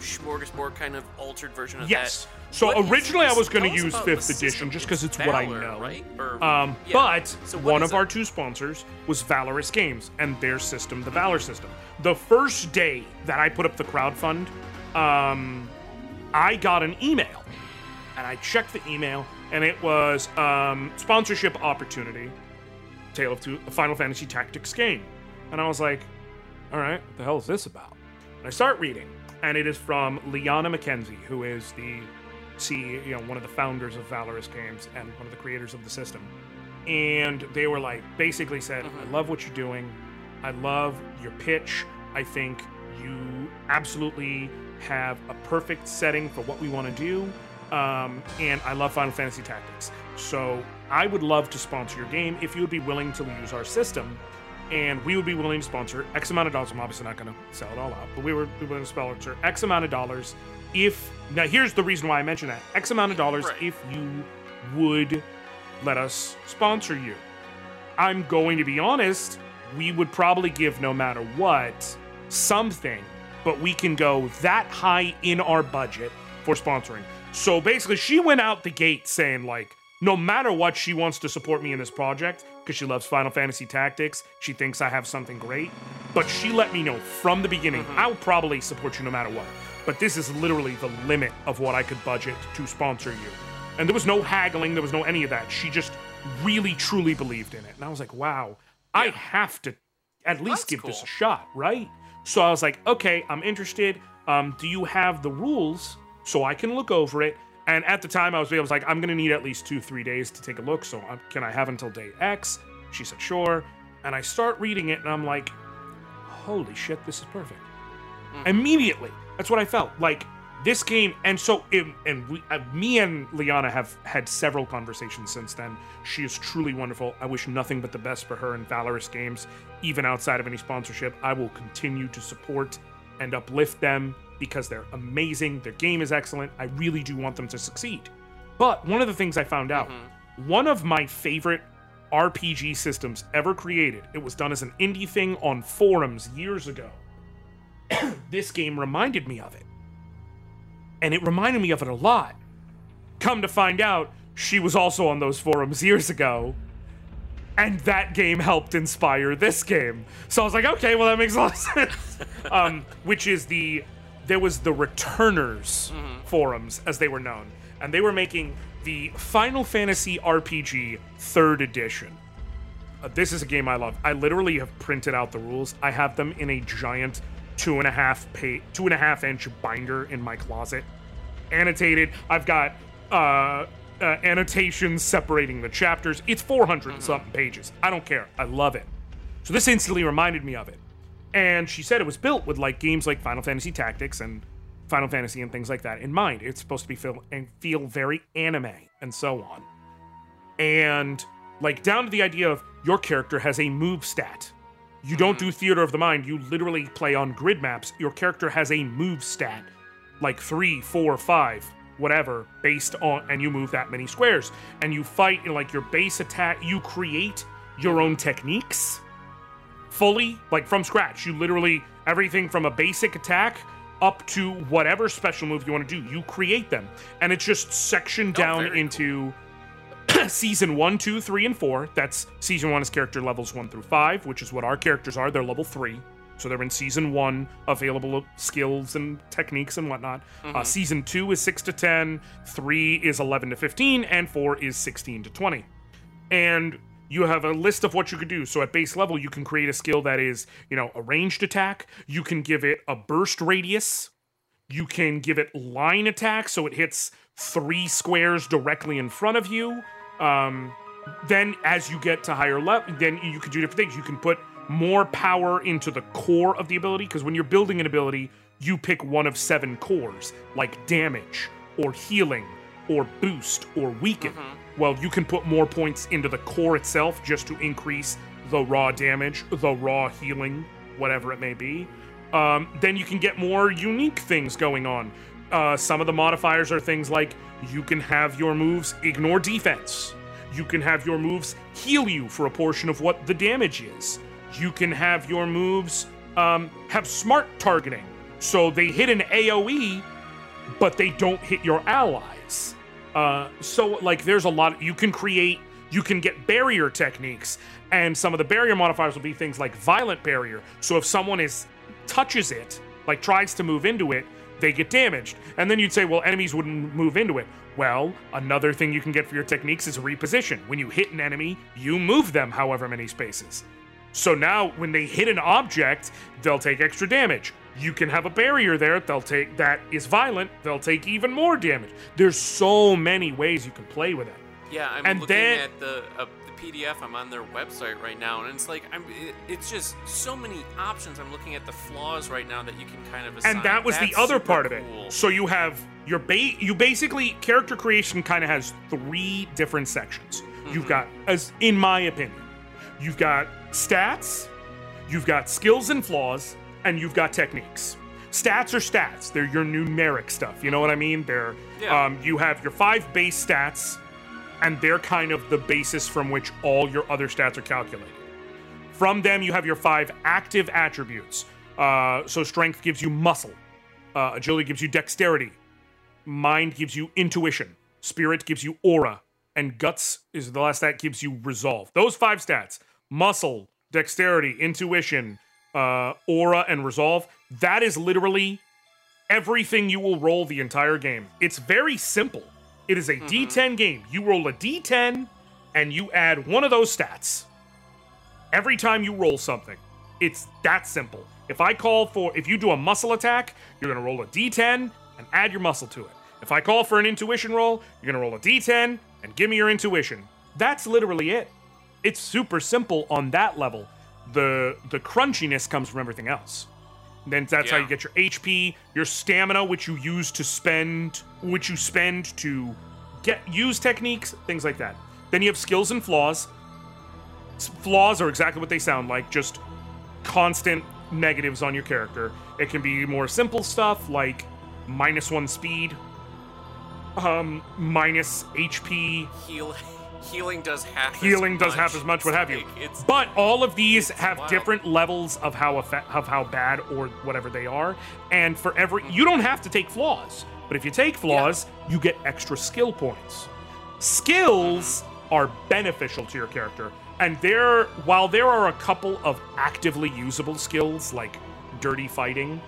smorgasbord kind of altered version of Yes. that. So What originally I was gonna use fifth edition just because it's what I know. right? Or, Um, yeah. But So one of our two sponsors was Valorous Games and their system, the Valor system. The first day that I put up the crowdfund, um, I got an email, and I checked the email, and it was um, sponsorship opportunity, Tale of Two, a Final Fantasy Tactics game, and I was like, all right, what the hell is this about? And I start reading, and it is from Liana McKenzie, who is the CEO, you know, one of the founders of Valorous Games and one of the creators of the system. And they were like, basically said, I love what you're doing. I love your pitch. I think you absolutely have a perfect setting for what we want to do. Um, and I love Final Fantasy Tactics. So I would love to sponsor your game if you would be willing to use our system and we would be willing to sponsor X amount of dollars. I'm obviously not going to sell it all out, but we were we willing to sponsor X amount of dollars if. Now, here's the reason why I mentioned that X amount of dollars Right. if you would let us sponsor you. I'm going to be honest, we would probably give no matter what something, but we can go that high in our budget for sponsoring. So basically, she went out the gate saying, like, no matter what, she wants to support me in this project because she loves Final Fantasy Tactics. She thinks I have something great. But she let me know from the beginning, mm-hmm. I'll probably support you no matter what. But this is literally the limit of what I could budget to sponsor you. And there was no haggling, there was no any of that. She just really, truly believed in it. And I was like, wow, I have to at least That's give this a shot, right? So I was like, okay, I'm interested. Um, do you have the rules so I can look over it? And at the time, I was, I was like, I'm gonna need at least two, three days to take a look. So uh, can I have until day X? She said, sure. And I start reading it, and I'm like, holy shit, this is perfect. Immediately, that's what I felt like. This game, and so, it, and we, uh, me and Liana have had several conversations since then. She is truly wonderful. I wish nothing but the best for her and Valorous Games, even outside of any sponsorship. I will continue to support and uplift them because they're amazing. Their game is excellent. I really do want them to succeed. But one of the things I found out, one of my favorite RPG systems ever created, it was done as an indie thing on forums years ago. this game reminded me of it. And it reminded me of it a lot. Come to find out, she was also on those forums years ago. And that game helped inspire this game. So I was like, okay, well, that makes a lot of sense. um, which is the. There was the Returners forums, as they were known. And they were making the Final Fantasy RPG 3rd edition. Uh, this is a game I love. I literally have printed out the rules. I have them in a giant two and a half two and a half inch binder in my closet, annotated. I've got uh, uh, annotations separating the chapters. It's 400 and something pages. I don't care. I love it. So this instantly reminded me of it. And she said it was built with like games like Final Fantasy Tactics and Final Fantasy and things like that in mind. It's supposed to be feel and feel very anime and so on and like down to the idea of your character has a move stat. You don't do theater of the mind. You literally play on grid maps. Your character has a move stat, like three, four, five, whatever, based on, and you move that many squares. And you fight in like your base attack. You create your own techniques fully, like from scratch. You literally everything from a basic attack up to whatever special move you want to do. You create them, and it's just sectioned down very into season one, two, three, and four. That's season one is character levels one through five, which is what our characters are. They're level three. So they're in season one, available skills and techniques and whatnot. Uh, season two is six to 10, three is 11 to 15, and four is 16 to 20. And you have a list of what you could do. So at base level, you can create a skill that is, you know, a ranged attack. You can give it a burst radius. You can give it line attack, so it hits three squares directly in front of you. Um, then, as you get to higher level, then you can do different things. You can put more power into the core of the ability, because when you're building an ability, you pick one of seven cores, like damage, or healing, or boost, or weaken. Well, you can put more points into the core itself just to increase the raw damage, the raw healing, whatever it may be um, then you can get more unique things going on. Uh, some of the modifiers are things like you can have your moves ignore defense. You can have your moves heal you for a portion of what the damage is. You can have your moves um, have smart targeting. So they hit an AoE, but they don't hit your allies. Uh, so like there's a lot you can create you can get barrier techniques and some of the barrier modifiers will be things like violent barrier so if someone is touches it like tries to move into it they get damaged and then you'd say well enemies wouldn't move into it well another thing you can get for your techniques is reposition when you hit an enemy you move them however many spaces so now when they hit an object, they'll take extra damage. You can have a barrier there, they'll take that is violent, they'll take even more damage. There's so many ways you can play with it. Yeah, I'm And looking then- at the uh, the PDF. I'm on their website right now, and it's like I'm. It, it's just so many options. I'm looking at the flaws right now that you can kind of. Assign. And that was the other part of it. cool. So you have your ba- you basically character creation kind of has three different sections. You've got as in my opinion, you've got stats, you've got skills and flaws, and you've got techniques. Stats are stats. They're your numeric stuff. You know what I mean? They're Yeah. um, you have your five base stats, and they're kind of the basis from which all your other stats are calculated. From them, you have your five active attributes. Uh, so strength gives you muscle, uh, agility gives you dexterity, mind gives you intuition, spirit gives you aura, and guts is the last stat gives you resolve. Those five stats: muscle, dexterity, intuition, uh, aura, and resolve. That is literally everything you will roll the entire game. It's very simple. It is a mm-hmm. D10 game. You roll a D10 and you add one of those stats every time you roll something. It's that simple. If I call for, if you do a muscle attack, you're gonna roll a d10 and add your muscle to it. If I call for an intuition roll, you're gonna roll a d10 and give me your intuition. That's literally it. It's super simple on that level. The the crunchiness comes from everything else. Then that's how you get your HP, your stamina, which you use to spend, which you spend to get use techniques, things like that. Then you have skills and flaws. Flaws are exactly what they sound like, just constant negatives on your character. It can be more simple stuff like minus one speed, um, minus HP, Heal, healing does half. as healing does much. half as much, what have you. like- But all of these have wild. different levels of how effect, of how bad or whatever they are. And for every, you don't have to take flaws, but if you take flaws, you get extra skill points. Skills mm-hmm. are beneficial to your character, and there, while there are a couple of actively usable skills like dirty fighting,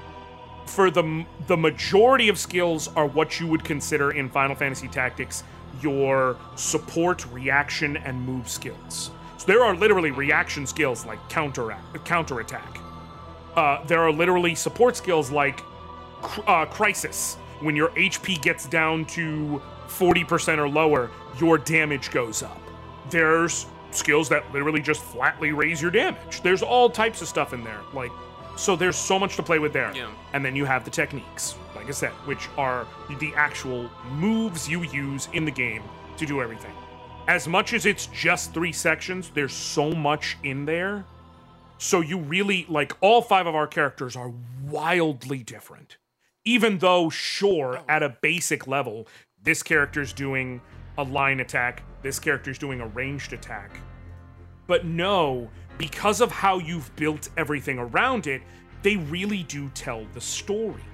for the the majority of skills are what you would consider in Final Fantasy Tactics your support, reaction, and move skills. So there are literally reaction skills like counter counterattack. Uh, there are literally support skills like cr- uh, crisis. When your HP gets down to 40% or lower, your damage goes up. There's skills that literally just flatly raise your damage. There's all types of stuff in there. Like, so there's so much to play with there. Yeah. And then you have the techniques, like I said, which are the actual moves you use in the game to do everything. As much as it's just three sections, there's so much in there. So you really like all five of our characters are wildly different. Even though, sure, oh. at a basic level, this character's doing a line attack, this character's doing a ranged attack. But no, because of how you've built everything around it, they really do tell the story.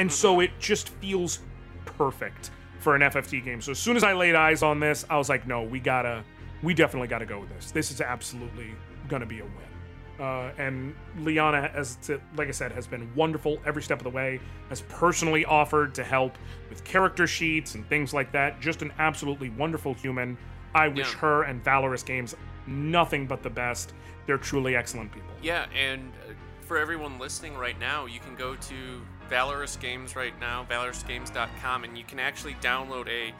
And so it just feels perfect for an FFT game. So as soon as I laid eyes on this, I was like, no, we gotta, we definitely gotta go with this. This is absolutely gonna be a win. Uh, and Liana, as to, like I said, has been wonderful every step of the way. Has personally offered to help with character sheets and things like that. Just an absolutely wonderful human. I wish Yeah. her and Valorous Games nothing but the best. They're truly excellent people. Yeah, and uh, for everyone listening right now, you can go to Valorous Games right now, valorousgames.com, and you can actually download a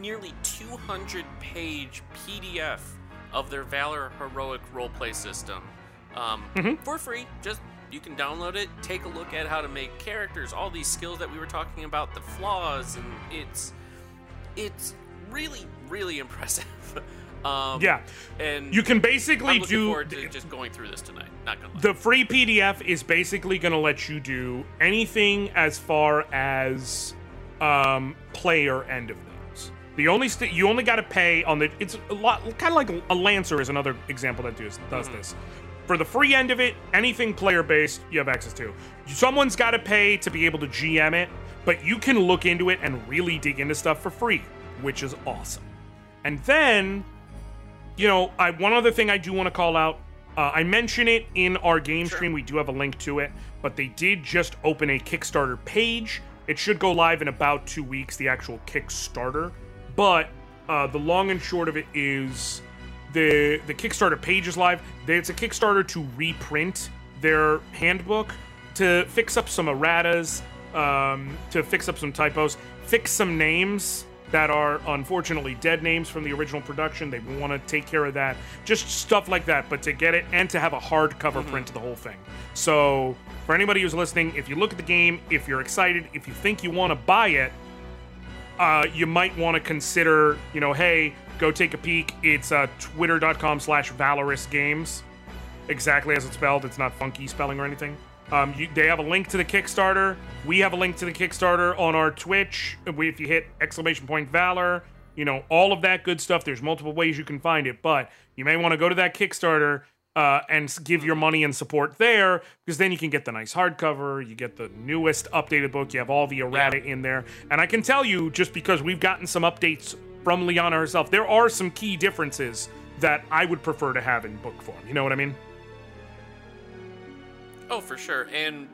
nearly 200 page PDF of their Valor Heroic roleplay system um, for free. Just you can download it, take a look at how to make characters, all these skills that we were talking about, the flaws, and it's it's really really impressive. Um, Yeah, and you can basically I'm looking do forward to just going through this tonight. Not gonna lie. the free PDF is basically going to let you do anything as far as um, player end of things. The only st- you only got to pay on the it's a lot kind of like a Lancer is another example that does does this. For the free end of it, anything player based you have access to. Someone's got to pay to be able to GM it, but you can look into it and really dig into stuff for free, which is awesome. And then you know, I one other thing I do want to call out. Uh, I mention it in our game stream. We do have a link to it, but they did just open a Kickstarter page. It should go live in about two weeks. The actual Kickstarter, but uh, the long and short of it is the the Kickstarter page is live. It's a Kickstarter to reprint their handbook to fix up some erratas, um, to fix up some typos, fix some names that are unfortunately dead names from the original production. They want to take care of that, just stuff like that. But to get it and to have a hardcover print of the whole thing. So for anybody who's listening, if you look at the game, if you're excited, if you think you want to buy it, uh, you might want to consider, you know, hey, go take a peek. It's uh, twitter.com slash valorous games. exactly as it's spelled. It's not funky spelling or anything. Um, you, they have a link to the Kickstarter. We have a link to the Kickstarter on our Twitch. If you hit exclamation point Valor, you know all of that good stuff. There's multiple ways you can find it, but you may want to go to that Kickstarter uh, and give your money and support there because then you can get the nice hardcover. You get the newest updated book. You have all the errata in there. And I can tell you, just because we've gotten some updates from Liana herself, there are some key differences that I would prefer to have in book form. You know what I mean? Oh, for sure. And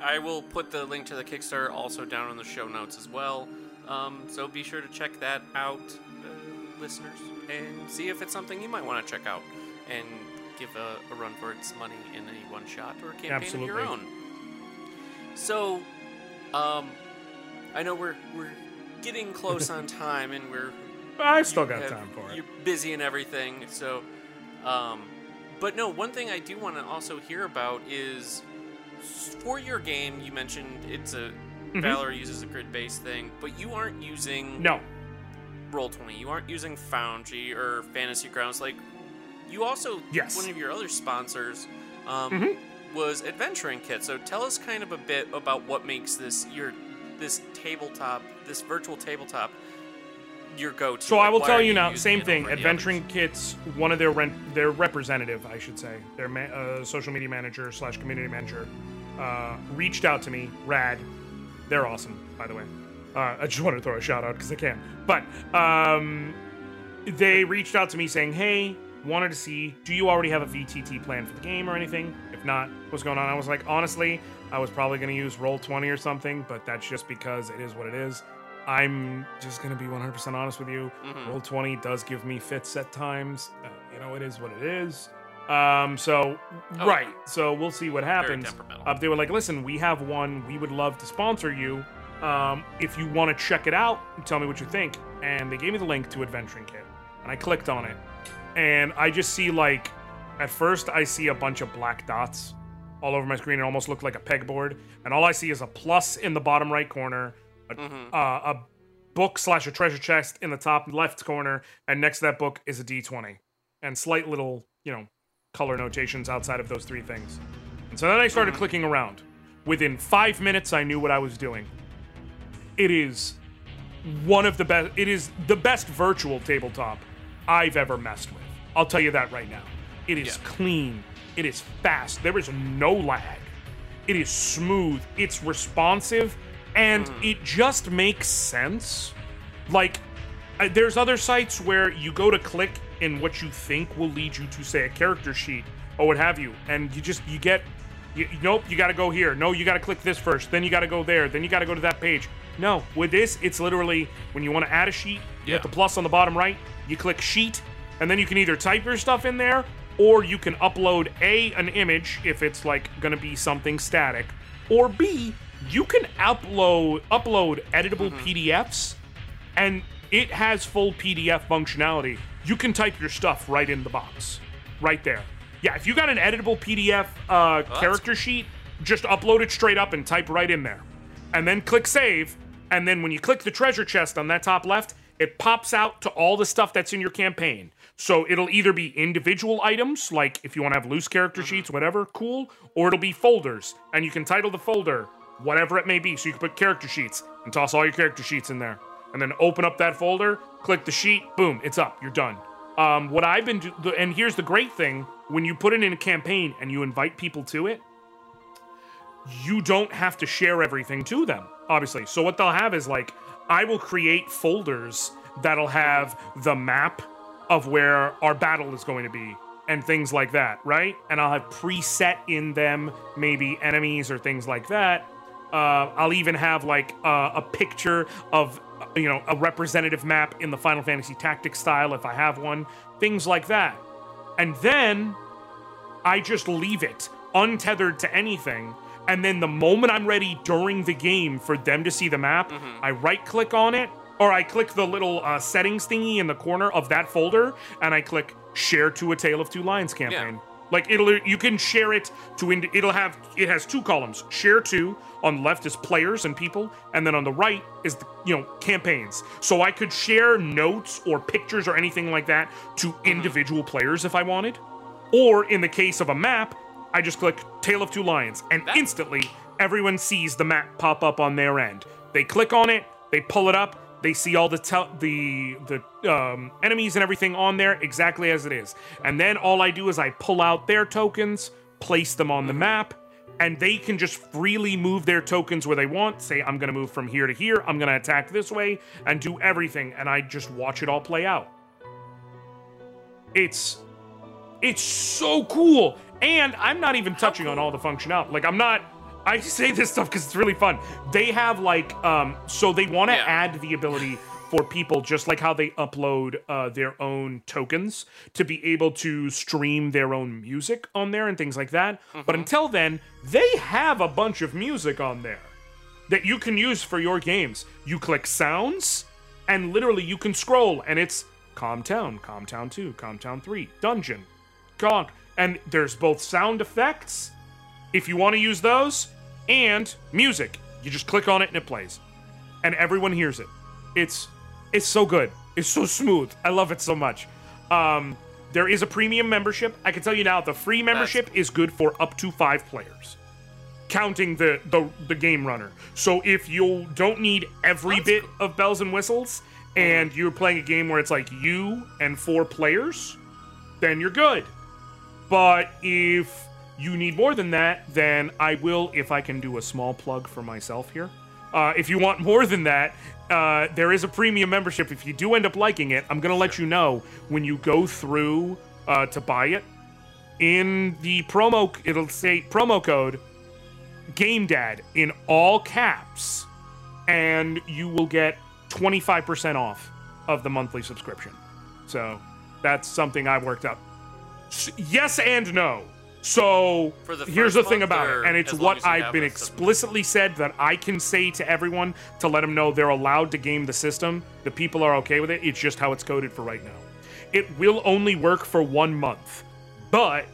I will put the link to the Kickstarter also down in the show notes as well. Um, so be sure to check that out, uh, listeners, and see if it's something you might want to check out and give a, a run for its money in a one shot or a campaign of your Absolutely. own. So, um, I know we're we're getting close on time, and we're I've still got have- time for it. You're busy and everything, so. Um, but no, one thing I do want to also hear about is for your game. You mentioned it's a Valor uses a grid-based thing, but you aren't using No, Roll Twenty. You aren't using Foundry or Fantasy Grounds. Like you also Yes. one of your other sponsors um, Mhm. was Adventuring Kit. So tell us kind of a bit about what makes this your this tabletop, this virtual tabletop, your go-to. So Like, I will tell you now, same thing. Adventuring? Kits, one of their rent, their representative, I should say, their ma- uh, social media manager slash community manager, uh, reached out to me. Rad, they're awesome, by the way. Uh, I just wanted to throw a shout out because I can. But um, they reached out to me saying, "Hey, wanted to see, do you already have a VTT plan for the game or anything? If not, what's going on?" I was like, honestly, I was probably going to use Roll Twenty or something, but that's just because it is what it is. I'm just to be 100% honest with you. Mhm. Roll 20 does give me fits at times. Uh, you know, it is what it is. Um, so, Oh, right. So we'll see what happens. Uh, they were like, listen, we have one. We would love to sponsor you. Um, if you want to check it out, tell me what you think. And they gave me the link to Adventuring Kit. And I clicked on it. And I just see, like, at first, I see a bunch of black dots all over my screen. It almost looked like a pegboard. And all I see is a plus in the bottom right corner, a, Mhm. uh, a book slash a treasure chest in the top left corner, and next to that book is a D20, and slight little, you know, color notations outside of those three things. And so then I started clicking around. Within five minutes, I knew what I was doing. It is one of the best. It is the best virtual tabletop I've ever messed with. I'll tell you that right now. It is Yeah. clean. It is fast. There is no lag. It is smooth. It's responsive, and it just makes sense. Like, uh, there's other sites where you go to click in what you think will lead you to, say, a character sheet or what have you, and you just you get, you, nope, you got to go here. No, you got to click this first. Then you got to go there. Then you got to go to that page. No, with this, it's literally when you want to add a sheet, you Yeah. hit the plus on the bottom right, you click sheet, and then you can either type your stuff in there or you can upload A, an image if it's like gonna be something static, or B, you can upload upload editable PDFs and it has full PDF functionality. You can type your stuff right in the box, right there. Yeah, if you got an editable PDF uh, character sheet, just upload it straight up and type right in there, and then click save. And then when you click the treasure chest on that top left, it pops out to all the stuff that's in your campaign. So it'll either be individual items, like if you want to have loose character sheets, whatever, cool, or it'll be folders, and you can title the folder whatever it may be. So you can put character sheets and toss all your character sheets in there, and then open up that folder, click the sheet, boom, it's up, you're done. Um, what I've been do- and here's the great thing: when you put it in a campaign and you invite people to it, you don't have to share everything to them, obviously. So what they'll have is like, I will create folders that'll have the map of where our battle is going to be and things like that, right? And I'll have preset in them maybe enemies or things like that. Uh, I'll even have like uh, a picture of you know a representative map in the Final Fantasy Tactics style if I have one, things like that. And then I just leave it untethered to anything. And then the moment I'm ready during the game for them to see the map, I right click on it, or I click the little uh, settings thingy in the corner of that folder, and I click share to a Tale of Two Lions campaign. Like it'll, you can share it to. It'll have. It has two columns. Share to on the left is players and people, and then on the right is the, you know campaigns. So I could share notes or pictures or anything like that to mm-hmm. individual players if I wanted Or in the case of a map, I just click Tale of Two Lions, and instantly everyone sees the map pop up on their end. They click on it, they pull it up, they see all the the the um, enemies and everything on there exactly as it is. And then all I do is I pull out their tokens, place them on the map, and they can just freely move their tokens where they want. Say, I'm gonna move from here to here, I'm gonna attack this way, and do everything, and I just watch it all play out. It's it's so cool. And I'm not even touching on all the functionality. Like I'm not I say this stuff because it's really fun. They have like um so they want to Yeah. add the ability for people just like how they upload uh, their own tokens to be able to stream their own music on there and things like that. But until then, they have a bunch of music on there that you can use for your games. You click sounds, and literally you can scroll, and it's Calm Town, Calm Town 2, Calm Town 3, Dungeon, Gong. And there's both sound effects, if you want to use those, and music. You just click on it and it plays. And everyone hears it. It's it's so good. It's so smooth. I love it so much. Um, there is a premium membership. I can tell you now, the free membership is good for up to five players counting the, the the game runner. So if you don't need every That's bit of bells and whistles, and you're playing a game where it's like you and four players, then you're good. But if you need more than that, then I will, if I can do a small plug for myself here. Uh, if you want more than that, uh, there is a premium membership. If you do end up liking it, I'm going to let you know when you go through uh, to buy it. In the promo, it'll say promo code Game Dad in all caps, and you will get 25% off of the monthly subscription. So that's something I worked up. Yes and no. So the here's the thing about it, and it's as long as what I've been explicitly said that I can say to everyone to let them know they're allowed to game the system. The people are okay with it. It's just how it's coded for right now. It will only work for one month, but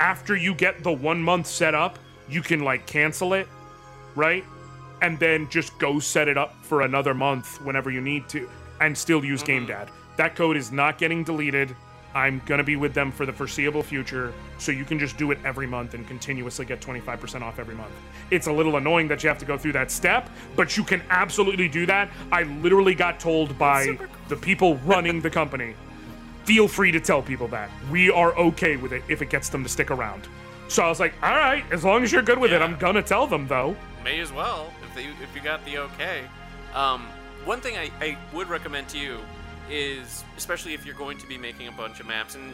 after you get the one month set up, you can like cancel it, right? And then just go set it up for another month whenever you need to, and still use Mm-hmm. GameDad. That code is not getting deleted. I'm gonna be with them for the foreseeable future, so you can just do it every month and continuously get 25% off every month. It's a little annoying that you have to go through that step, but you can absolutely do that. I literally got told by cool. the people running the company feel free to tell people that we are okay with it if it gets them to stick around. So I was like, all right, as long as you're good with it, I'm gonna tell them though. May as well if they if you got the okay. Um, one thing I, I would recommend to you is, especially if you're going to be making a bunch of maps, and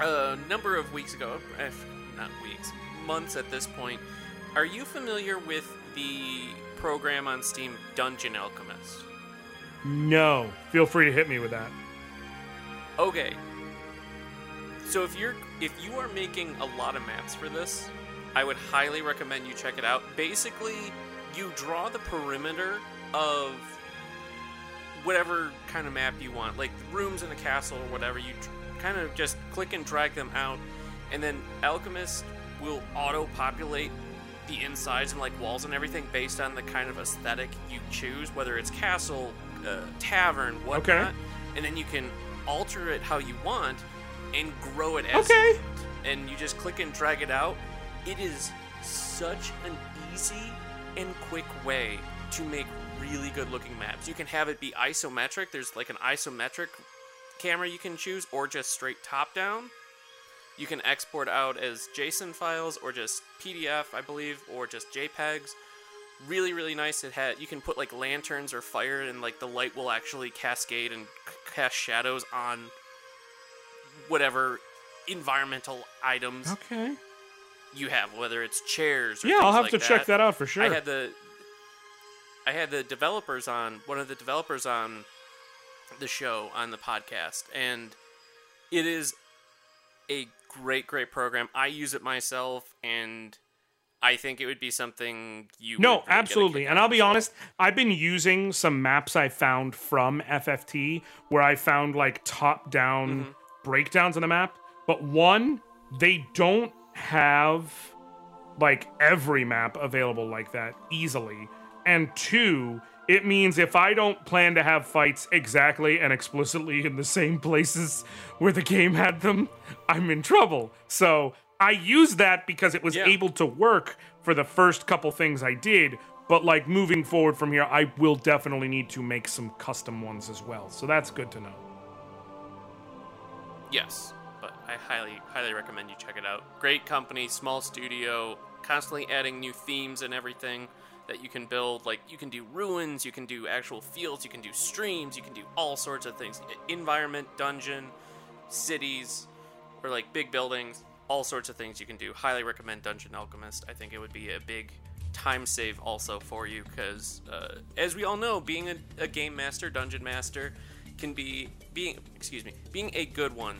a number of weeks ago, not weeks, months at this point, are you familiar with the program on Steam Dungeon Alchemist? No, feel free to hit me with that. Okay. So if you're if you are making a lot of maps for this, I would highly recommend you check it out. Basically, you draw the perimeter of whatever kind of map you want, like rooms in a castle or whatever. You kind of just click and drag them out, and then Alchemist will auto-populate the insides and like walls and everything based on the kind of aesthetic you choose, whether it's castle, uh, tavern, whatnot. And then you can alter it how you want and grow it as Okay. you want. And you just click and drag it out. It is such an easy and quick way to make really good looking maps. You can have it be isometric. There's like an isometric camera you can choose, or just straight top down. You can export out as JSON files or just PDF, I believe, or just JPEGs. Really, really nice. It had you can put like lanterns or fire, and like the light will actually cascade and c- cast shadows on whatever environmental items Okay. you have, whether it's chairs. Or Yeah, I'll have like to check that out for sure. I had the I had the developers on one of the developers on the show on the podcast, and it is a great, great program. I use it myself, and I think it would be something you. No, really absolutely. And I'll be honest, I've been using some maps I found from FFT where I found like top down Mm-hmm. breakdowns of the map. But one, they don't have like every map available like that easily. And two, It means if I don't plan to have fights exactly and explicitly in the same places where the game had them, I'm in trouble. So I use that because it was Yeah. able to work for the first couple things I did. But like moving forward from here, I will definitely need to make some custom ones as well. So that's good to know. Yes, but I highly, highly recommend you check it out. Great company, small studio, constantly adding new themes and everything that you can build. Like, you can do ruins, you can do actual fields, you can do streams, you can do all sorts of things. Environment, dungeon, cities, or like big buildings, all sorts of things you can do. Highly recommend Dungeon Alchemist. I think it would be a big time save also for you because, uh, as we all know, being a, a game master, dungeon master, can be being excuse me being a good one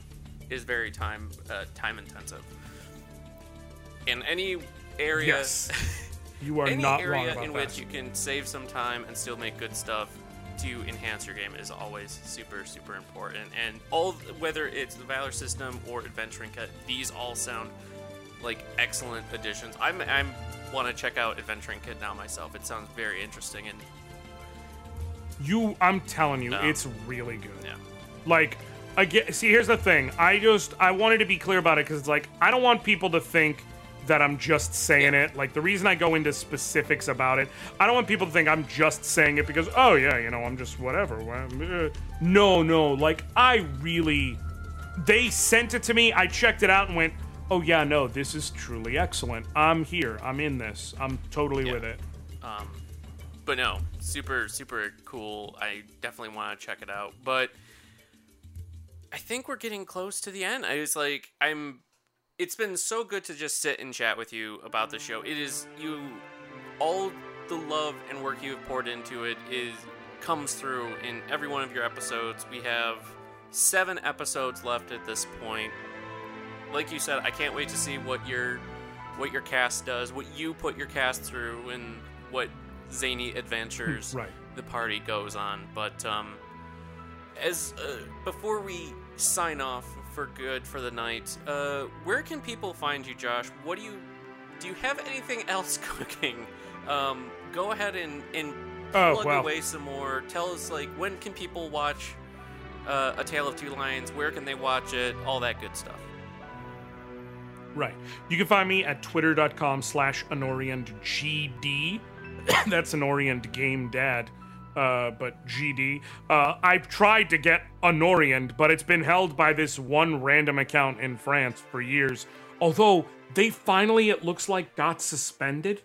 is very time uh, time intensive. In any area, Yes. You are any not wrong area in that. which you can save some time and still make good stuff to enhance your game is always super super important. And all whether it's the Valor system or Adventuring Kit, these all sound like excellent additions. I'm I'm want to check out Adventuring Kit now myself. It sounds very interesting and You, I'm telling you, No. it's really good. yeah. Like, again, see, here's the thing. I just, I wanted to be clear about it because it's like, I don't want people to think that I'm just saying Yeah. it. Like, the reason I go into specifics about it, I don't want people to think I'm just saying it because, oh, yeah, you know, I'm just whatever. Uh, No, no. Like, I really, they sent it to me. I checked it out and went, oh, yeah, no, this is truly excellent. I'm here. I'm in this. I'm totally Yeah. with it. Um, but no, super super cool. I definitely want to check it out. But I think we're getting close to the end. I was like, I'm. It's been so good to just sit and chat with you about the show. It is you, all the love and work you have poured into it is comes through in every one of your episodes. We have seven episodes left at this point. Like you said, I can't wait to see what your what your cast does, what you put your cast through, and what zany adventures Right. the party goes on. But um, as uh, before we sign off for good for the night, uh, where can people find you, Josh? What do you do? You have anything else cooking? Um, go ahead and and Oh, plug well. away some more. Tell us like when can people watch uh, A Tale of Two Lions? Where can they watch it? All that good stuff. Right. You can find me at twitter.com slash GD. That's Anoriand game dad, uh, but GD. Uh, I've tried to get Anoriand, but it's been held by this one random account in France for years. Although they finally, it looks like, got suspended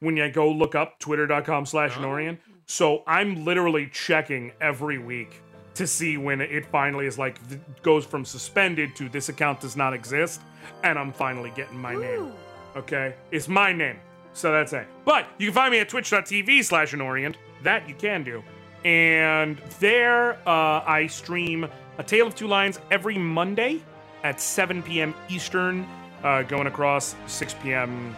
when you go look up twitter.com slash Norian. So I'm literally checking every week to see when it finally is like th- goes from suspended to this account does not exist, and I'm finally getting my name. Okay, it's my name, so that's it. But you can find me at twitch.tv slash Anoriand. That you can do, and there uh, I stream a Tale of Two Lions every Monday at 7 p.m. Eastern, uh, going across 6 p.m.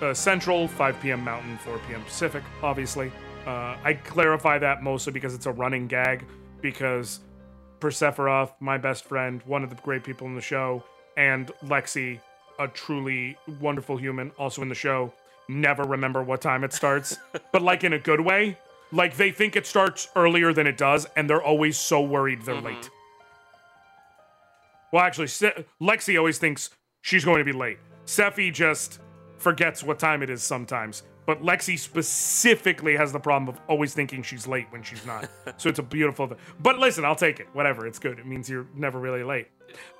Uh, Central, 5 p.m. Mountain, 4 p.m. Pacific, obviously. Uh, I clarify that mostly because it's a running gag, because Persephoroth, my best friend, one of the great people in the show, and Lexi, a truly wonderful human, also in the show, never remember what time it starts, but like in a good way. Like they think it starts earlier than it does, and they're always so worried they're late. Well, actually, Se- Lexi always thinks she's going to be late. Seffi just forgets what time it is sometimes. But Lexi specifically has the problem of always thinking she's late when she's not. so it's a beautiful thing. But listen, I'll take it. Whatever. It's good. It means you're never really late.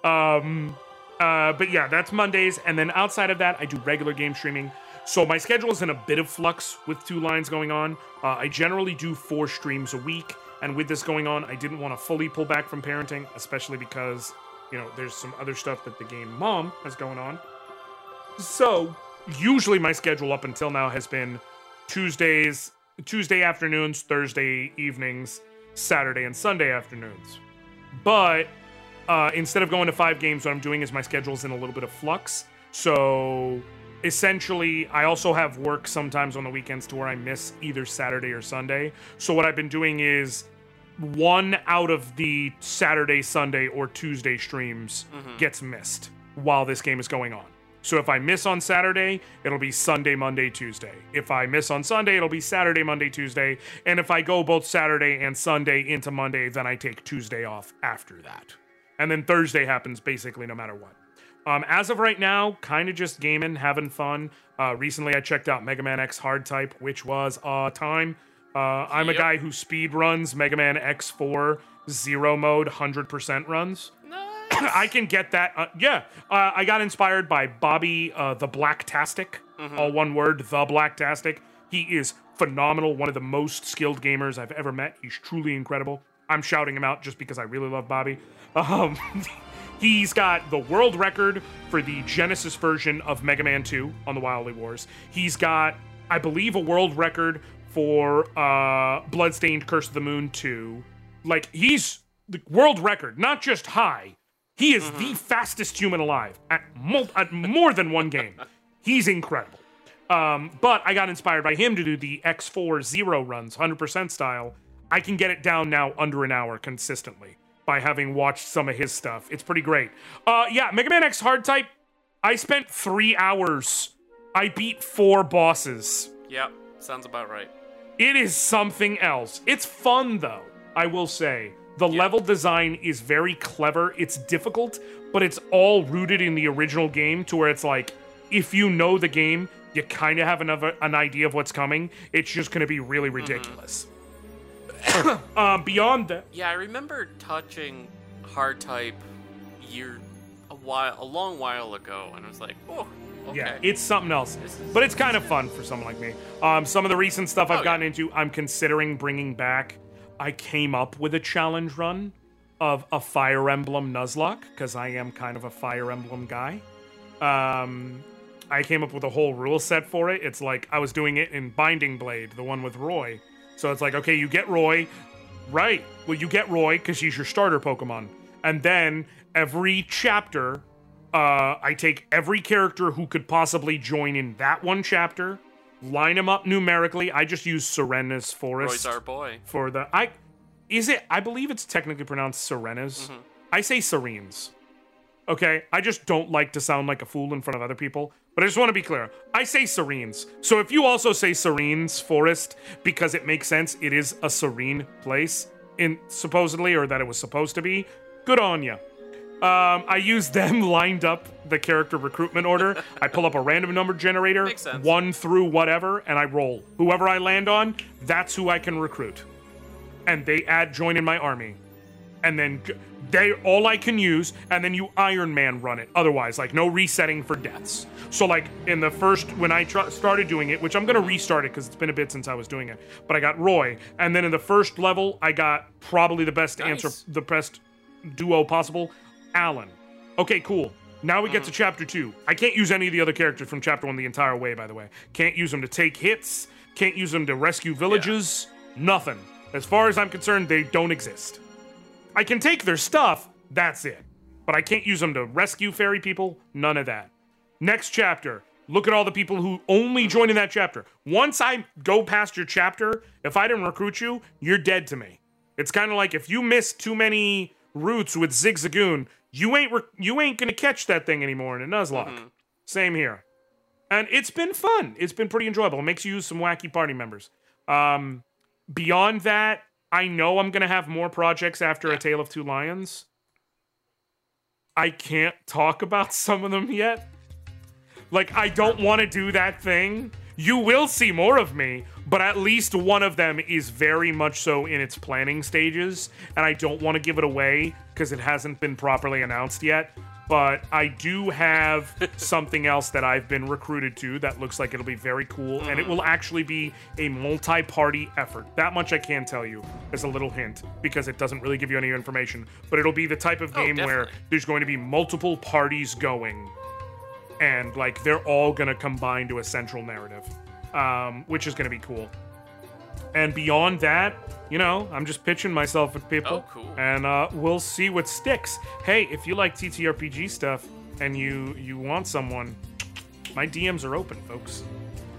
Um, uh, but yeah, that's Mondays. And then outside of that, I do regular game streaming. So my schedule is in a bit of flux with Two Lions going on. Uh, I generally do four streams a week. And with this going on, I didn't want to fully pull back from parenting, especially because, you know, there's some other stuff that the game mom has going on. So usually my schedule up until now has been Tuesdays, Tuesday afternoons, Thursday evenings, Saturday and Sunday afternoons. But uh, instead of going to five games, what I'm doing is my schedule's in a little bit of flux. So essentially, I also have work sometimes on the weekends to where I miss either Saturday or Sunday. So what I've been doing is one out of the Saturday, Sunday, or Tuesday streams mm-hmm. gets missed while this game is going on. So if I miss on Saturday, it'll be Sunday, Monday, Tuesday. If I miss on Sunday, it'll be Saturday, Monday, Tuesday. And if I go both Saturday and Sunday into Monday, then I take Tuesday off after that. And then Thursday happens basically no matter what. Um, as of right now, kind of just gaming, having fun. Uh, recently, I checked out Mega Man X Hard Type, which was a time. Uh, I'm a guy who speed runs Mega Man X4 zero mode 100% runs. Nice. I can get that. Uh, yeah, uh, I got inspired by Bobby uh, the Blacktastic, all one word, the Blacktastic. He is phenomenal, one of the most skilled gamers I've ever met. He's truly incredible. I'm shouting him out just because I really love Bobby. Um, he's got the world record for the Genesis version of Mega Man 2 on the Wily Wars. He's got, I believe, a world record for uh, Bloodstained Curse of the Moon 2. Like, he's the world record, not just high. He is the fastest human alive at, mul- at more than one game. He's incredible. Um, but I got inspired by him to do the X4 zero runs, 100% style. I can get it down now under an hour consistently by having watched some of his stuff. It's pretty great. Uh, yeah, Mega Man X Hard Type. I spent three hours. I beat four bosses. yep, sounds about right. It is something else. It's fun though, I will say. The level design is very clever. It's difficult, but it's all rooted in the original game to where it's like if you know the game, you kind of have another an idea of what's coming. It's just going to be really ridiculous. Um, beyond that, Yeah, I remember touching hard type year a while, a long while ago, and I was like, oh, okay. Yeah, it's something else. But it's kind of fun for someone like me. Um, some of the recent stuff I've Oh, gotten yeah. into, I'm considering bringing back. I came up with a challenge run of a Fire Emblem Nuzlocke because I am kind of a Fire Emblem guy. Um, I came up with a whole rule set for it. It's like I was doing it in Binding Blade, the one with Roy. So it's like, okay, you get Roy, right? Well, you get Roy because he's your starter Pokemon, and then every chapter uh, I take every character who could possibly join in that one chapter, line them up numerically. I just use Serena's Forest Roy's our boy. for the. I is it? I believe it's technically pronounced Serena's. I say Serenes. Okay, I just don't like to sound like a fool in front of other people. But I just want to be clear. I say Serenes. So if you also say Serenes Forest because it makes sense, it is a serene place in supposedly or that it was supposed to be. Good on you. Um, I use them lined up the character recruitment order. I pull up a random number generator, one through whatever, and I roll. Whoever I land on, that's who I can recruit. And they add join in my army. And then they all I can use, and then you Iron Man run it. Otherwise, like no resetting for deaths. So like in the first when I tr- started doing it, which I'm gonna restart it because it's been a bit since I was doing it. But I got Roy, and then in the first level, I got probably the best answer, the best duo possible, Alan. Okay, cool. Now we get to uh-huh. chapter two. I can't use any of the other characters from chapter one the entire way, by the way. Can't use them to take hits. Can't use them to rescue villages. Nothing. As far as I'm concerned, they don't exist. I can take their stuff, that's it. But I can't use them to rescue fairy people, none of that. Next chapter, look at all the people who only join in that chapter. Once I go past your chapter, if I didn't recruit you, you're dead to me. It's kind of like if you miss too many routes with Zigzagoon, you ain't re- you ain't gonna catch that thing anymore in a Nuzlocke. Same here. And it's been fun. It's been pretty enjoyable. It makes you use some wacky party members. Um, beyond that, I know I'm gonna have more projects after A Tale of Two Lions. I can't talk about some of them yet. Like, I don't want to do that thing. You will see more of me, but at least one of them is very much so in its planning stages, and I don't want to give it away because it hasn't been properly announced yet. But I do have something else that I've been recruited to that looks like it'll be very cool, and it will actually be a multi party effort. That much I can tell you as a little hint because it doesn't really give you any information. But it'll be the type of Oh, game where there's going to be multiple parties going and like they're all gonna combine to a central narrative, um, which is gonna be cool. And beyond that, you know, I'm just pitching myself at people, Oh, cool. and uh, we'll see what sticks. Hey, if you like TTRPG stuff and you you want someone, my DMs are open, folks.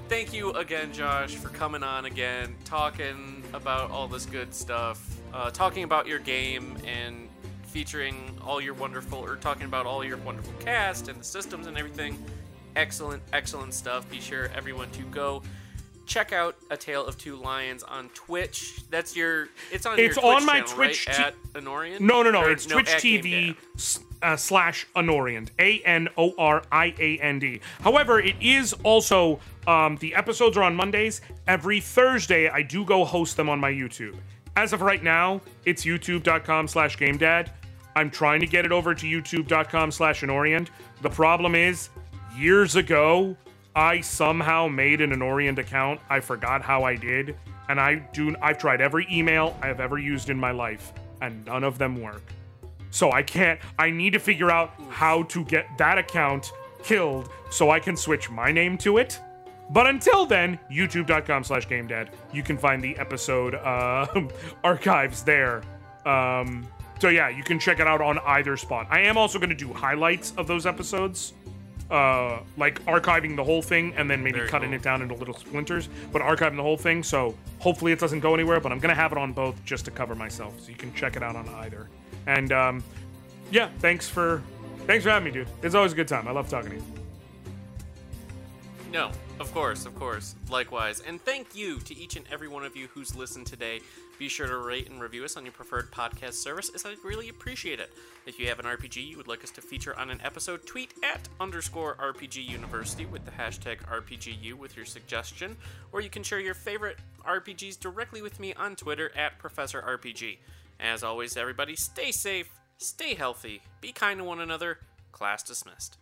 Thank you again, Josh, for coming on again, talking about all this good stuff, uh, talking about your game, and featuring all your wonderful, or talking about all your wonderful cast and the systems and everything. excellent, excellent stuff. Be sure everyone to go check out A Tale of Two Lions on Twitch. That's your. It's on. It's your Twitch on my channel, Twitch right? t- at Anoriand. No, no, no. Or, it's Twitch TV uh, slash Anoriand. A N O R I A N D. However, it is also um, the episodes are on Mondays. Every Thursday, I do go host them on my YouTube. As of right now, it's youtube.com slash gamedad. I'm trying to get it over to youtube.com slash Anoriand. The problem is, years ago, I somehow made an Anoriand account. I forgot how I did. And I do I've tried every email I have ever used in my life, and none of them work. So I can't. I need to figure out how to get that account killed so I can switch my name to it. But until then, youtube.com slash gamedad. You can find the episode uh, archives there. Um, so yeah, you can check it out on either spot. I am also going to do highlights of those episodes. Uh, like archiving the whole thing and then maybe Very cutting cool. it down into little splinters, but archiving the whole thing. So hopefully it doesn't go anywhere. But I'm gonna have it on both just to cover myself, so you can check it out on either. And um, yeah, thanks for thanks for having me, dude. It's always a good time. I love talking to you. No, of course, of course. Likewise. And thank you to each and every one of you who's listened today. Be sure to rate and review us on your preferred podcast service, as I'd really appreciate it. If you have an RPG you would like us to feature on an episode, tweet at underscore RPG University with the hashtag RPGU with your suggestion, or you can share your favorite RPGs directly with me on Twitter at Professor RPG. As always, everybody, stay safe, stay healthy, be kind to one another. Class dismissed.